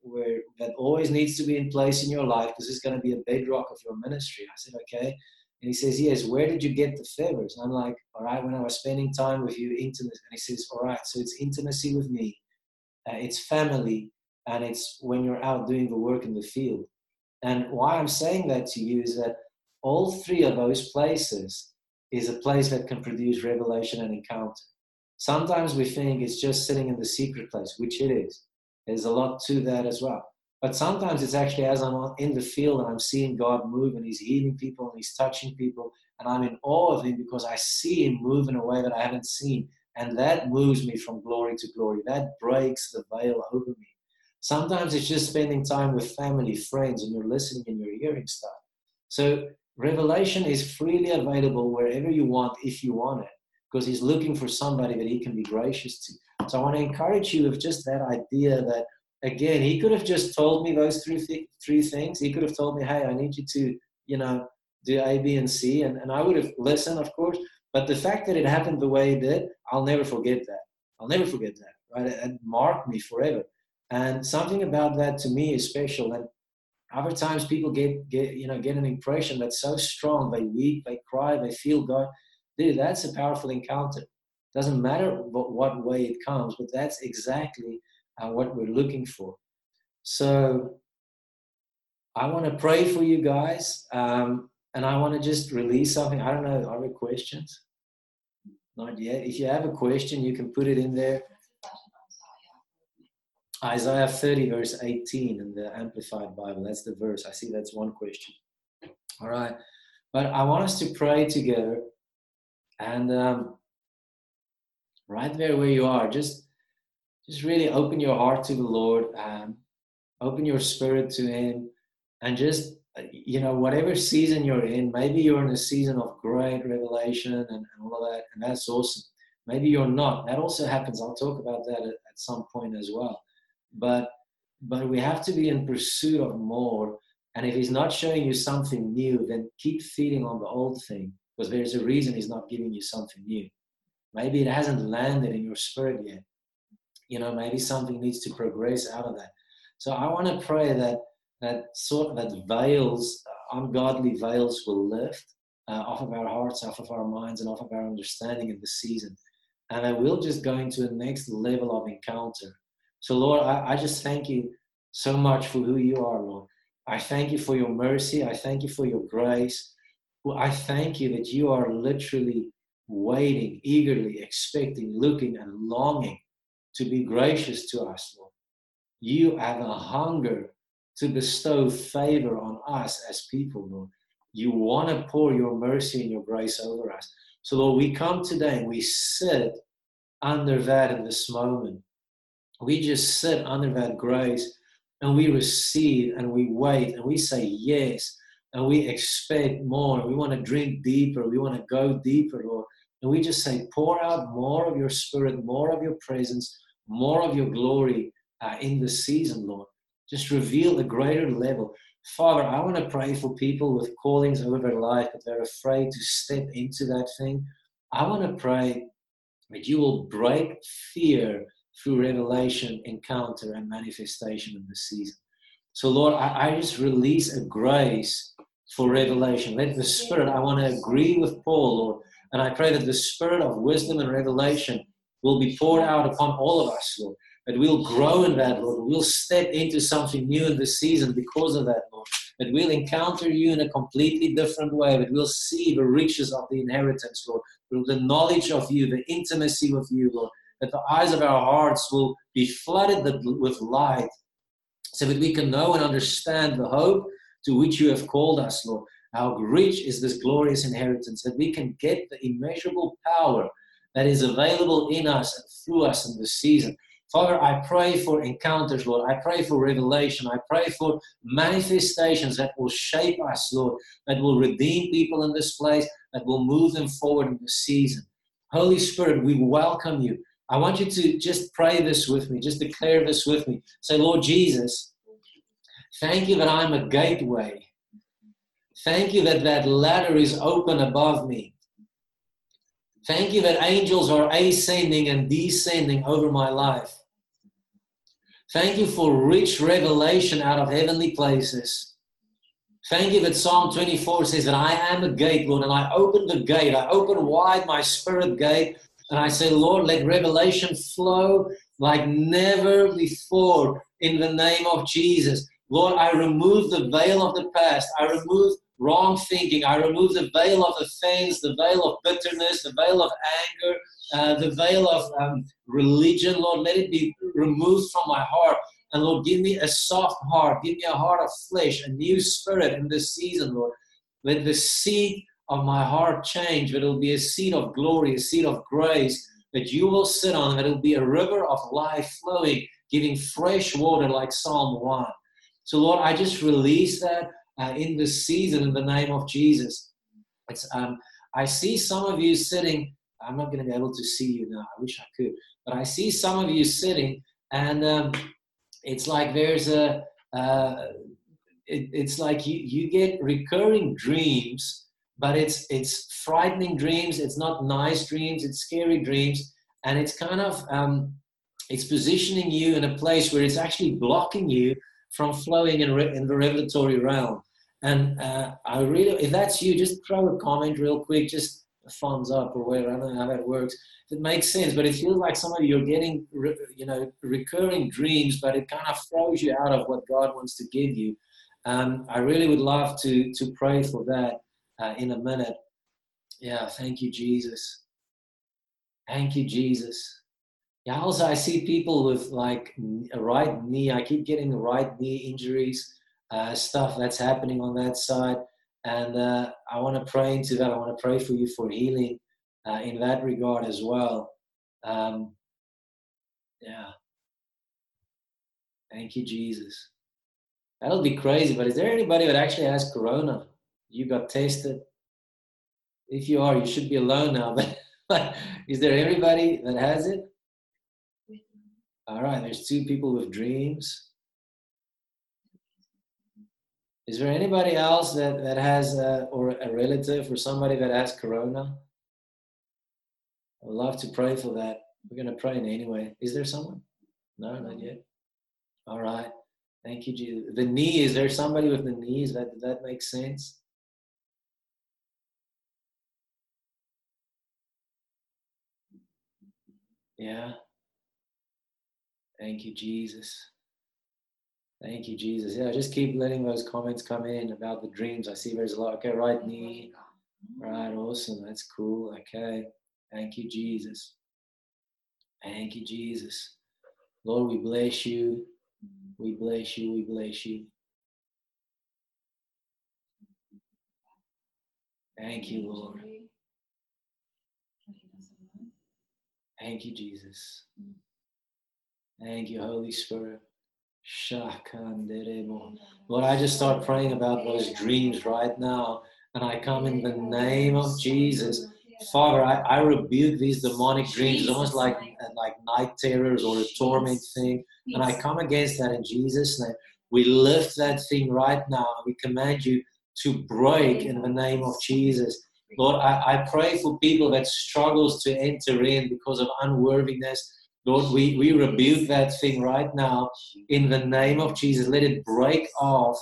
where that always needs to be in place in your life because it's going to be a bedrock of your ministry. I said, okay. And he says, yes, where did you get the favors? And I'm like, all right, when I was spending time with you, intimacy. And he says, all right, so it's intimacy with me uh, it's family, and it's when you're out doing the work in the field. And why I'm saying that to you is that all three of those places is a place that can produce revelation and encounter. Sometimes we think it's just sitting in the secret place, which it is. There's a lot to that as well. But sometimes it's actually as I'm in the field and I'm seeing God move and He's healing people and He's touching people, and I'm in awe of Him because I see Him move in a way that I haven't seen. And that moves me from glory to glory. That breaks the veil over me. Sometimes it's just spending time with family, friends, and you're listening and you're hearing stuff. So revelation is freely available wherever you want, if you want it, because he's looking for somebody that he can be gracious to. So I want to encourage you with just that idea that again, he could have just told me those three th- three things. He could have told me, "Hey, I need you to, you know, do A, B, and C," and, and I would have listened, of course. But the fact that it happened the way it did, I'll never forget that. I'll never forget that. Right? It, it marked me forever. And something about that to me is special. And other times people get, get you know get an impression that's so strong. They weep, they cry, they feel God. Dude, that's a powerful encounter. Doesn't matter what, what way it comes, but that's exactly uh, what we're looking for. So I want to pray for you guys. Um, and I want to just release something. I don't know, are there questions? Not yet. If you have a question, you can put it in there. Isaiah 30, verse 18 in the Amplified Bible. That's the verse. I see that's one question. All right. But I want us to pray together. And um, right there where you are, just just really open your heart to the Lord. Um, open your spirit to Him. And just you know, whatever season you're in, maybe you're in a season of great revelation and, and all of that, and that's awesome. Maybe you're not. That also happens. I'll talk about that at, at some point as well. But but we have to be in pursuit of more. And if he's not showing you something new, then keep feeding on the old thing because there's a reason he's not giving you something new. Maybe it hasn't landed in your spirit yet. You know, maybe something needs to progress out of that. So I want to pray that that sort of that veils, ungodly veils will lift uh, off of our hearts, off of our minds, and off of our understanding in the season. And that we'll just go into a next level of encounter. So, Lord, I, I just thank you so much for who you are, Lord. I thank you for your mercy. I thank you for your grace. I thank you that you are literally waiting, eagerly expecting, looking, and longing to be gracious to us, Lord. You have a hunger to bestow favor on us as people, Lord. You want to pour your mercy and your grace over us. So, Lord, we come today and we sit under that in this moment. We just sit under that grace and we receive and we wait and we say yes and we expect more. We want to drink deeper. We want to go deeper, Lord. And we just say, pour out more of your spirit, more of your presence, more of your glory uh, in the season, Lord. Just reveal a greater level. Father, I want to pray for people with callings over their life, but they're afraid to step into that thing. I want to pray that you will break fear through revelation, encounter, and manifestation in this season. So, Lord, I, I just release a grace for revelation. Let the Spirit, I want to agree with Paul, Lord, and I pray that the Spirit of wisdom and revelation will be poured out upon all of us, Lord. That we'll grow in that, Lord. We'll step into something new in this season because of that, Lord. That we'll encounter you in a completely different way. That we'll see the riches of the inheritance, Lord. Through The knowledge of you, the intimacy with you, Lord. That the eyes of our hearts will be flooded with light so that we can know and understand the hope to which you have called us, Lord. How rich is this glorious inheritance that we can get the immeasurable power that is available in us and through us in this season. Father, I pray for encounters, Lord. I pray for revelation. I pray for manifestations that will shape us, Lord, that will redeem people in this place, that will move them forward in this season. Holy Spirit, we welcome you. I want you to just pray this with me, just declare this with me. Say, Lord Jesus, thank you that I'm a gateway. Thank you that that ladder is open above me. Thank you that angels are ascending and descending over my life. Thank you for rich revelation out of heavenly places. Thank you that Psalm 24 says that I am a gate, Lord, and I open the gate. I open wide my spirit gate, and I say, Lord, let revelation flow like never before in the name of Jesus. Lord, I remove the veil of the past. I remove wrong thinking. I remove the veil of offense, the veil of bitterness, the veil of anger, uh, the veil of um, religion. Lord, let it be removed from my heart. And Lord, give me a soft heart. Give me a heart of flesh, a new spirit in this season, Lord. Let the seed of my heart change, that it'll be a seed of glory, a seed of grace that you will sit on, that it'll be a river of life flowing, giving fresh water like Psalm 1. So, Lord, I just release that uh, in this season in the name of Jesus. Um, I see some of you sitting. I'm not going to be able to see you now. I wish I could, but I see some of you sitting, and um, it's like there's a. Uh, it, it's like you, you get recurring dreams, but it's it's frightening dreams. It's not nice dreams. It's scary dreams, and it's kind of um, it's positioning you in a place where it's actually blocking you from flowing in, re- in the revelatory realm. And uh, I really, if that's you, just throw a comment real quick, just thumbs up or whatever. I don't know how that works. It makes sense, but it feels like some of you are getting, you know, recurring dreams, but it kind of throws you out of what God wants to give you. Um, I really would love to to pray for that uh, in a minute. Yeah, thank you, Jesus. Thank you, Jesus. Yeah, also I see people with like a right knee. I keep getting right knee injuries uh, stuff that's happening on that side. And uh, I want to pray into that. I want to pray for you for healing uh, in that regard as well. Um, yeah. Thank you, Jesus. That'll be crazy, but is there anybody that actually has corona? You got tested? If you are, you should be alone now. But is there anybody that has it? All right, there's two people with dreams. Is there anybody else that, that has, a, or a relative or somebody that has corona? I'd love to pray for that. We're going to pray anyway. Is there someone? No, not yet. All right. Thank you, Jesus. The knee, is there somebody with the knees? That, that makes sense? Yeah. Thank you, Jesus. Thank you, Jesus. Yeah, just keep letting those comments come in about the dreams. I see there's a lot. Okay, right knee. Right, awesome. That's cool. Okay. Thank you, Jesus. Thank you, Jesus. Lord, we bless you. We bless you. We bless you. Thank you, Lord. Thank you, Jesus. Thank you, Holy Spirit. Lord, I just start praying about those dreams right now. And I come in the name of Jesus. Father, I, I rebuke these demonic dreams, almost like, like night terrors or a torment thing. And I come against that in Jesus' name. We lift that thing right now. We command you to break in the name of Jesus. Lord, I, I pray for people that struggles to enter in because of unworthiness. Lord, we, we rebuke that thing right now in the name of Jesus. Let it break off.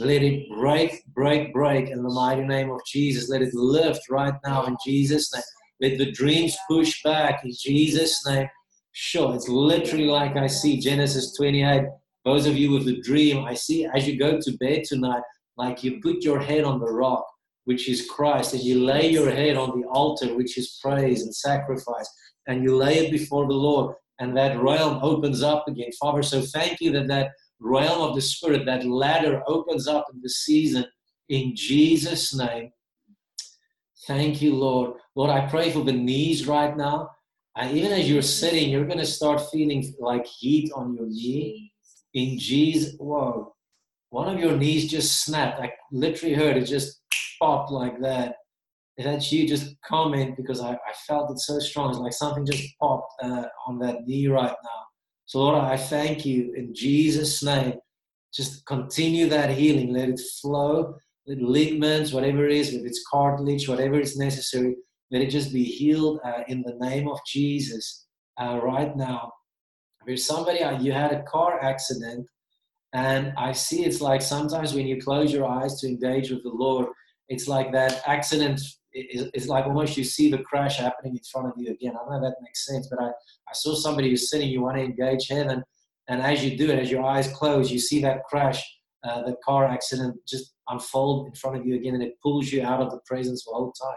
Let it break, break, break in the mighty name of Jesus. Let it lift right now in Jesus' name. Let the dreams push back in Jesus' name. Sure, it's literally like I see Genesis 28. Those of you with the dream, I see as you go to bed tonight, like you put your head on the rock, which is Christ, and you lay your head on the altar, which is praise and sacrifice, and you lay it before the Lord, and that realm opens up again. Father, so thank you that that realm of the Spirit, that ladder opens up in the season in Jesus' name. Thank you, Lord. Lord, I pray for the knees right now. And even as you're sitting, you're going to start feeling like heat on your knee. In Jesus, whoa, one of your knees just snapped. I literally heard it just pop like that. Then you just comment because I, I felt it so strong. It's like something just popped uh, on that knee right now. So, Lord, I thank you in Jesus' name. Just continue that healing. Let it flow. Let ligaments, whatever it is, if it's cartilage, whatever is necessary, let it just be healed uh, in the name of Jesus uh, right now. If there's somebody, uh, you had a car accident and I see it's like sometimes when you close your eyes to engage with the Lord, it's like that accident is, like almost you see the crash happening in front of you again. I know that makes sense, but I, I saw somebody who's sitting, you want to engage heaven. And as you do it, as your eyes close, you see that crash, uh, the car accident just unfold in front of you again, and it pulls you out of the presence the whole time.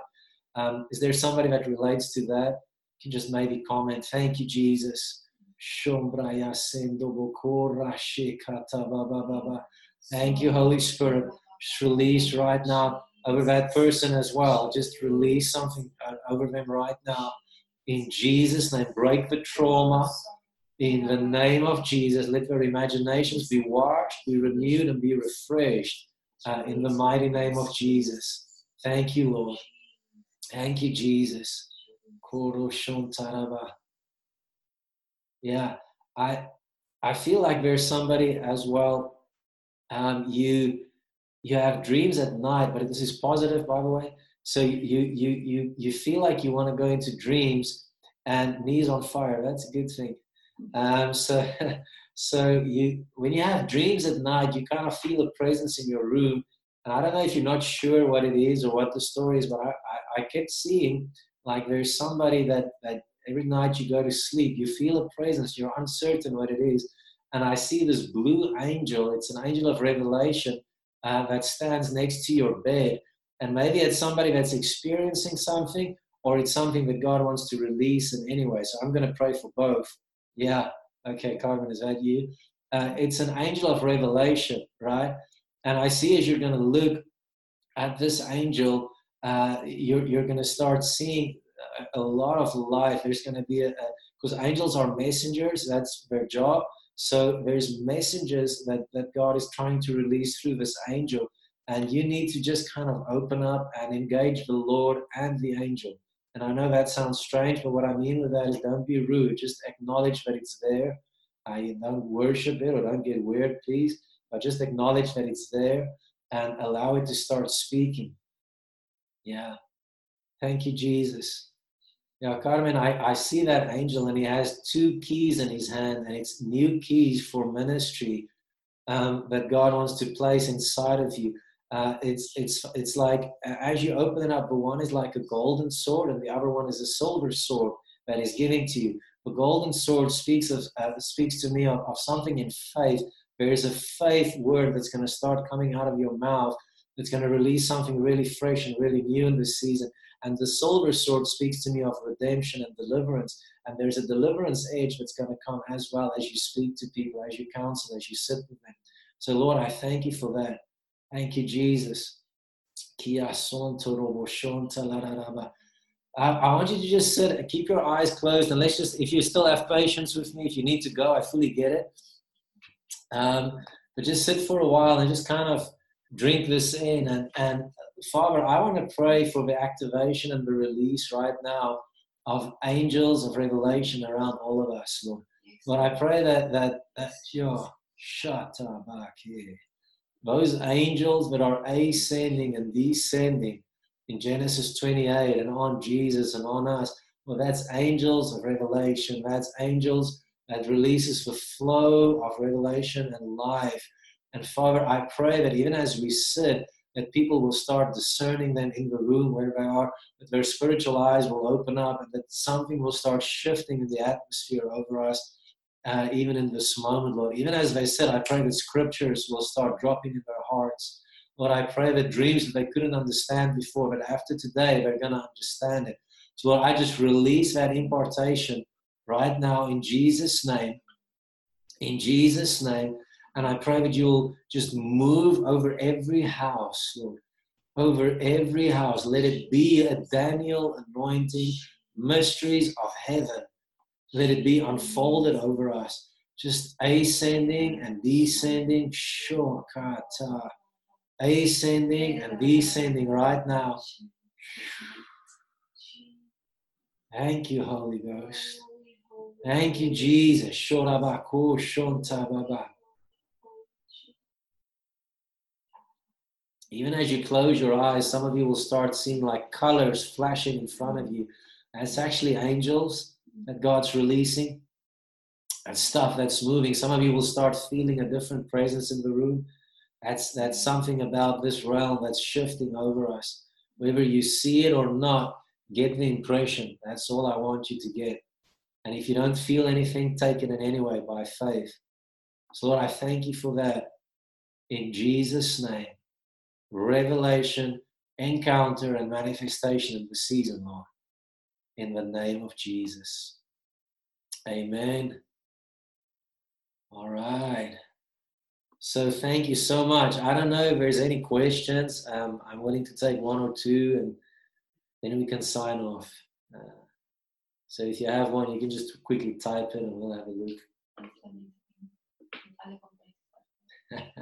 Um, is there somebody that relates to that? You can just maybe comment, Thank you, Jesus. Thank you, Holy Spirit. Just release right now over that person as well. Just release something uh, over them right now. In Jesus' name, break the trauma. In the name of Jesus, let their imaginations be washed, be renewed, and be refreshed. Uh, in the mighty name of Jesus. Thank you, Lord. Thank you, Jesus. Yeah, I I feel like there's somebody as well. Um, you you have dreams at night, but this is positive, by the way. So you you you you feel like you want to go into dreams and knees on fire. That's a good thing. Um, so so you when you have dreams at night, you kind of feel a presence in your room. And I don't know if you're not sure what it is or what the story is, but I, I, I kept seeing like there's somebody that that every night you go to sleep, you feel a presence, you're uncertain what it is. And I see this blue angel, it's an angel of revelation uh, that stands next to your bed. And maybe it's somebody that's experiencing something, or it's something that God wants to release in any way. So I'm going to pray for both. Yeah, okay, Carmen, is that you? Uh, it's an angel of revelation, right? And I see as you're going to look at this angel, uh, you're, you're going to start seeing a, lot of life. There's going to be a because angels are messengers. That's their job. So there's messages that that God is trying to release through this angel, and you need to just kind of open up and engage the Lord and the angel. And I know that sounds strange, but what I mean with that is don't be rude. Just acknowledge that it's there. I don't worship it or don't get weird, please. But just acknowledge that it's there and allow it to start speaking. Yeah. Thank you, Jesus. Yeah, Carmen, I, I see that angel and he has two keys in his hand, and it's new keys for ministry um, that God wants to place inside of you. Uh, it's it's it's like as you open it up, the one is like a golden sword, and the other one is a silver sword that is giving to you. The golden sword speaks of uh, speaks to me of, of something in faith. There is a faith word that's going to start coming out of your mouth. That's going to release something really fresh and really new in this season. And the silver sword speaks to me of redemption and deliverance. And there's a deliverance age that's going to come as well as you speak to people, as you counsel, as you sit with them. So, Lord, I thank you for that. Thank you, Jesus. I, I want you to just sit, and keep your eyes closed, and let's just, if you still have patience with me, if you need to go, I fully get it. Um, but just sit for a while and just kind of drink this in. And, and Father, I want to pray for the activation and the release right now of angels of revelation around all of us, Lord. Lord, I pray that that that your shut up back here. Those angels that are ascending and descending in Genesis 28 and on Jesus and on us. Well, that's angels of revelation. That's angels that releases the flow of revelation and life. And Father, I pray that even as we sit, that people will start discerning them in the room where they are, that their spiritual eyes will open up, and that something will start shifting in the atmosphere over us, uh, even in this moment, Lord. Even as they said, I pray that scriptures will start dropping in their hearts. Lord, I pray that dreams that they couldn't understand before, but after today, they're going to understand it. So, Lord, I just release that impartation right now in Jesus' name. In Jesus' name. And I pray that you'll just move over every house, Lord. Over every house. Let it be a Daniel anointing, mysteries of heaven. Let it be unfolded over us. Just ascending and descending. Sure. Ascending and descending right now. Thank you, Holy Ghost. Thank you, Jesus. Shorabaku shontababa. Even as you close your eyes, some of you will start seeing like colors flashing in front of you. That's actually angels that God's releasing and stuff that's moving. Some of you will start feeling a different presence in the room. That's that's something about this realm that's shifting over us. Whether you see it or not, get the impression. That's all I want you to get. And if you don't feel anything, take it in any way by faith. So Lord, I thank you for that. In Jesus' name revelation, encounter, and manifestation of the season, Lord. In the name of Jesus. Amen. All right. So thank you so much. I don't know if there's any questions. Um, I'm willing to take one or two, and then we can sign off. Uh, so if you have one, you can just quickly type it, and we'll have a look.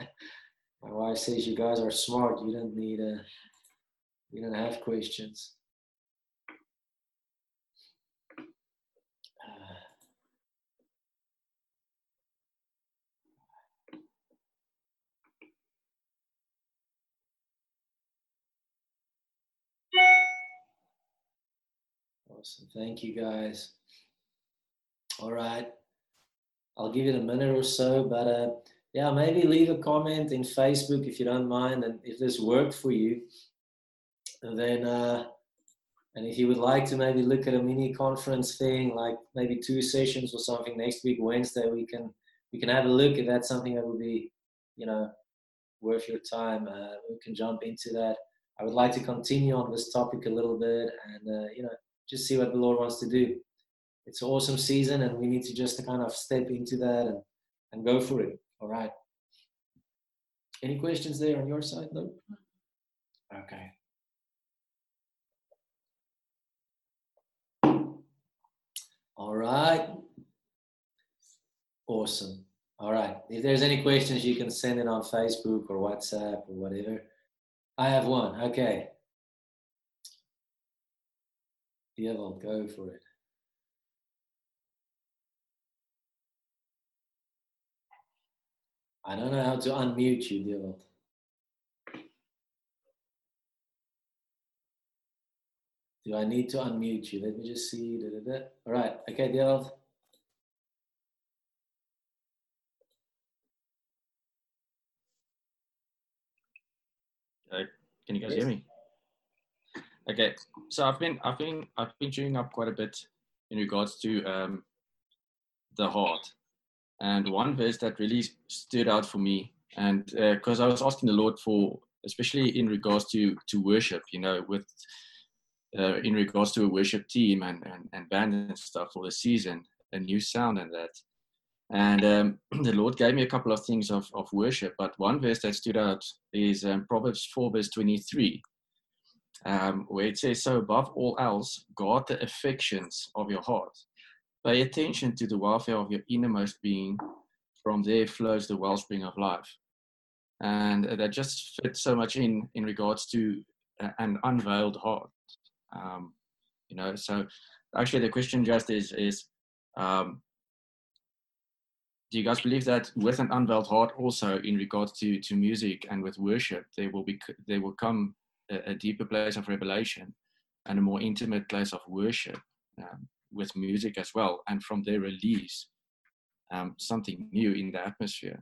My wife says you guys are smart. You don't need a, you don't have questions. Uh, awesome. Thank you guys. All right. I'll give it a minute or so, but uh, yeah, maybe leave a comment in Facebook if you don't mind, and if this worked for you, and then uh, and if you would like to maybe look at a mini conference thing, like maybe two sessions or something next week Wednesday, we can we can have a look if that's something that would be, you know, worth your time. Uh, we can jump into that. I would like to continue on this topic a little bit, and uh, you know, just see what the Lord wants to do. It's an awesome season, and we need to just kind of step into that and and go for it. All right. Any questions there on your side, though? Okay. All right. Awesome. All right. If there's any questions, you can send it on Facebook or WhatsApp or whatever. I have one. Okay. Yeah, well, go for it. I don't know how to unmute you, Devil. Do I need to unmute you? Let me just see. Da, da, da. All right. Okay, Devil. Can you guys yes. hear me? Okay. So I've been I've been I've been chewing up quite a bit in regards to um, the heart and one verse that really stood out for me, and because uh, I was asking the Lord for, especially in regards to to worship, you know, with uh, in regards to a worship team and, and and band and stuff for the season, a new sound and that. And um, the Lord gave me a couple of things of, of worship, but one verse that stood out is um, Proverbs 4, verse 23, um, where it says, So above all else, guard the affections of your heart, Pay attention to the welfare of your innermost being, from there flows the wellspring of life. And that just fits so much in in regards to an unveiled heart. Um, you know, so actually the question just is is um, do you guys believe that with an unveiled heart also in regards to to music and with worship there will be there will come a, a deeper place of revelation and a more intimate place of worship um, with music as well and from their release um, something new in the atmosphere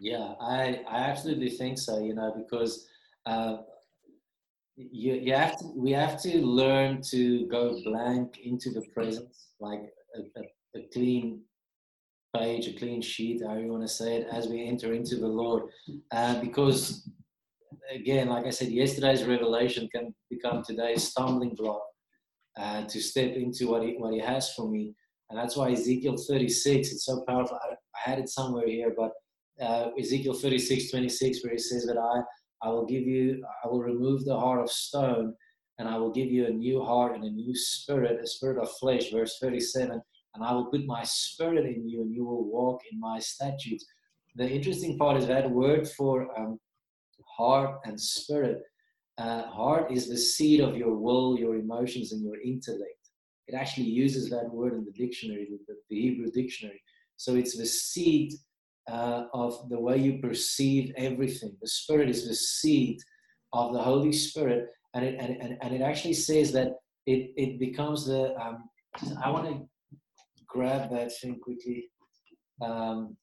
yeah i i absolutely think so you know because uh, you, you have to we have to learn to go blank into the presence like a, a, a clean page, a clean sheet, however you want to say it, as we enter into the Lord. Uh, because, again, like I said, yesterday's revelation can become today's stumbling block uh, to step into what he, what he has for me. And that's why Ezekiel 36, it's so powerful. I, I had it somewhere here, but uh, Ezekiel 36, 26, where he says that I, I will give you, I will remove the heart of stone and I will give you a new heart and a new spirit, a spirit of flesh. Verse 37 and I will put my spirit in you, and you will walk in my statutes. The interesting part is that word for um, heart and spirit. Uh, heart is the seed of your will, your emotions, and your intellect. It actually uses that word in the dictionary, the, the Hebrew dictionary. So it's the seed uh, of the way you perceive everything. The Spirit is the seed of the Holy Spirit, and it and, and, and it actually says that it it becomes the. Um, I want to grab that thing quickly. Um,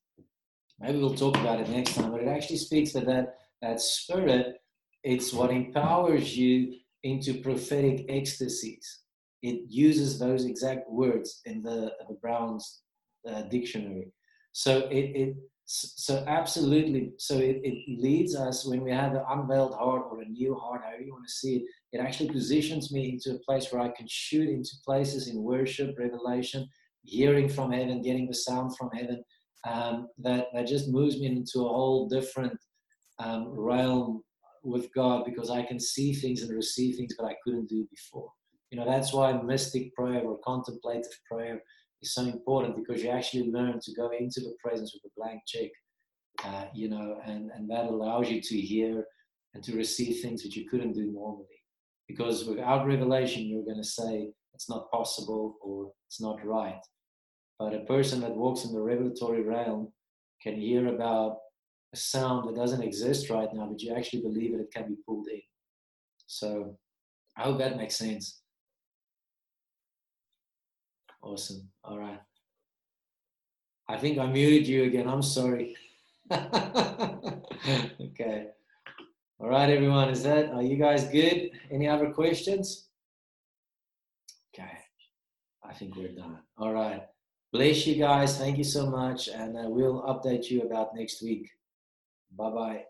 maybe we'll talk about it next time, but it actually speaks to that, that spirit. It's what empowers you into prophetic ecstasies. It uses those exact words in the, the Brown's uh, dictionary. So it, it so absolutely so it, it leads us when we have an unveiled heart or a new heart however you want to see it it actually positions me into a place where i can shoot into places in worship revelation hearing from heaven, getting the sound from heaven, um, that, that just moves me into a whole different um, realm with God because I can see things and receive things that I couldn't do before. You know, that's why mystic prayer or contemplative prayer is so important because you actually learn to go into the presence with a blank check, uh, you know, and, and that allows you to hear and to receive things that you couldn't do normally. Because without revelation, you're going to say it's not possible or it's not right. But a person that walks in the revelatory realm can hear about a sound that doesn't exist right now, but you actually believe that it can be pulled in. So I hope that makes sense. Awesome. All right. I think I muted you again. I'm sorry. okay. All right, everyone. Is that, are you guys good? Any other questions? Okay. I think we're done. All right. Bless you guys. Thank you so much. And uh, we'll update you about next week. Bye bye.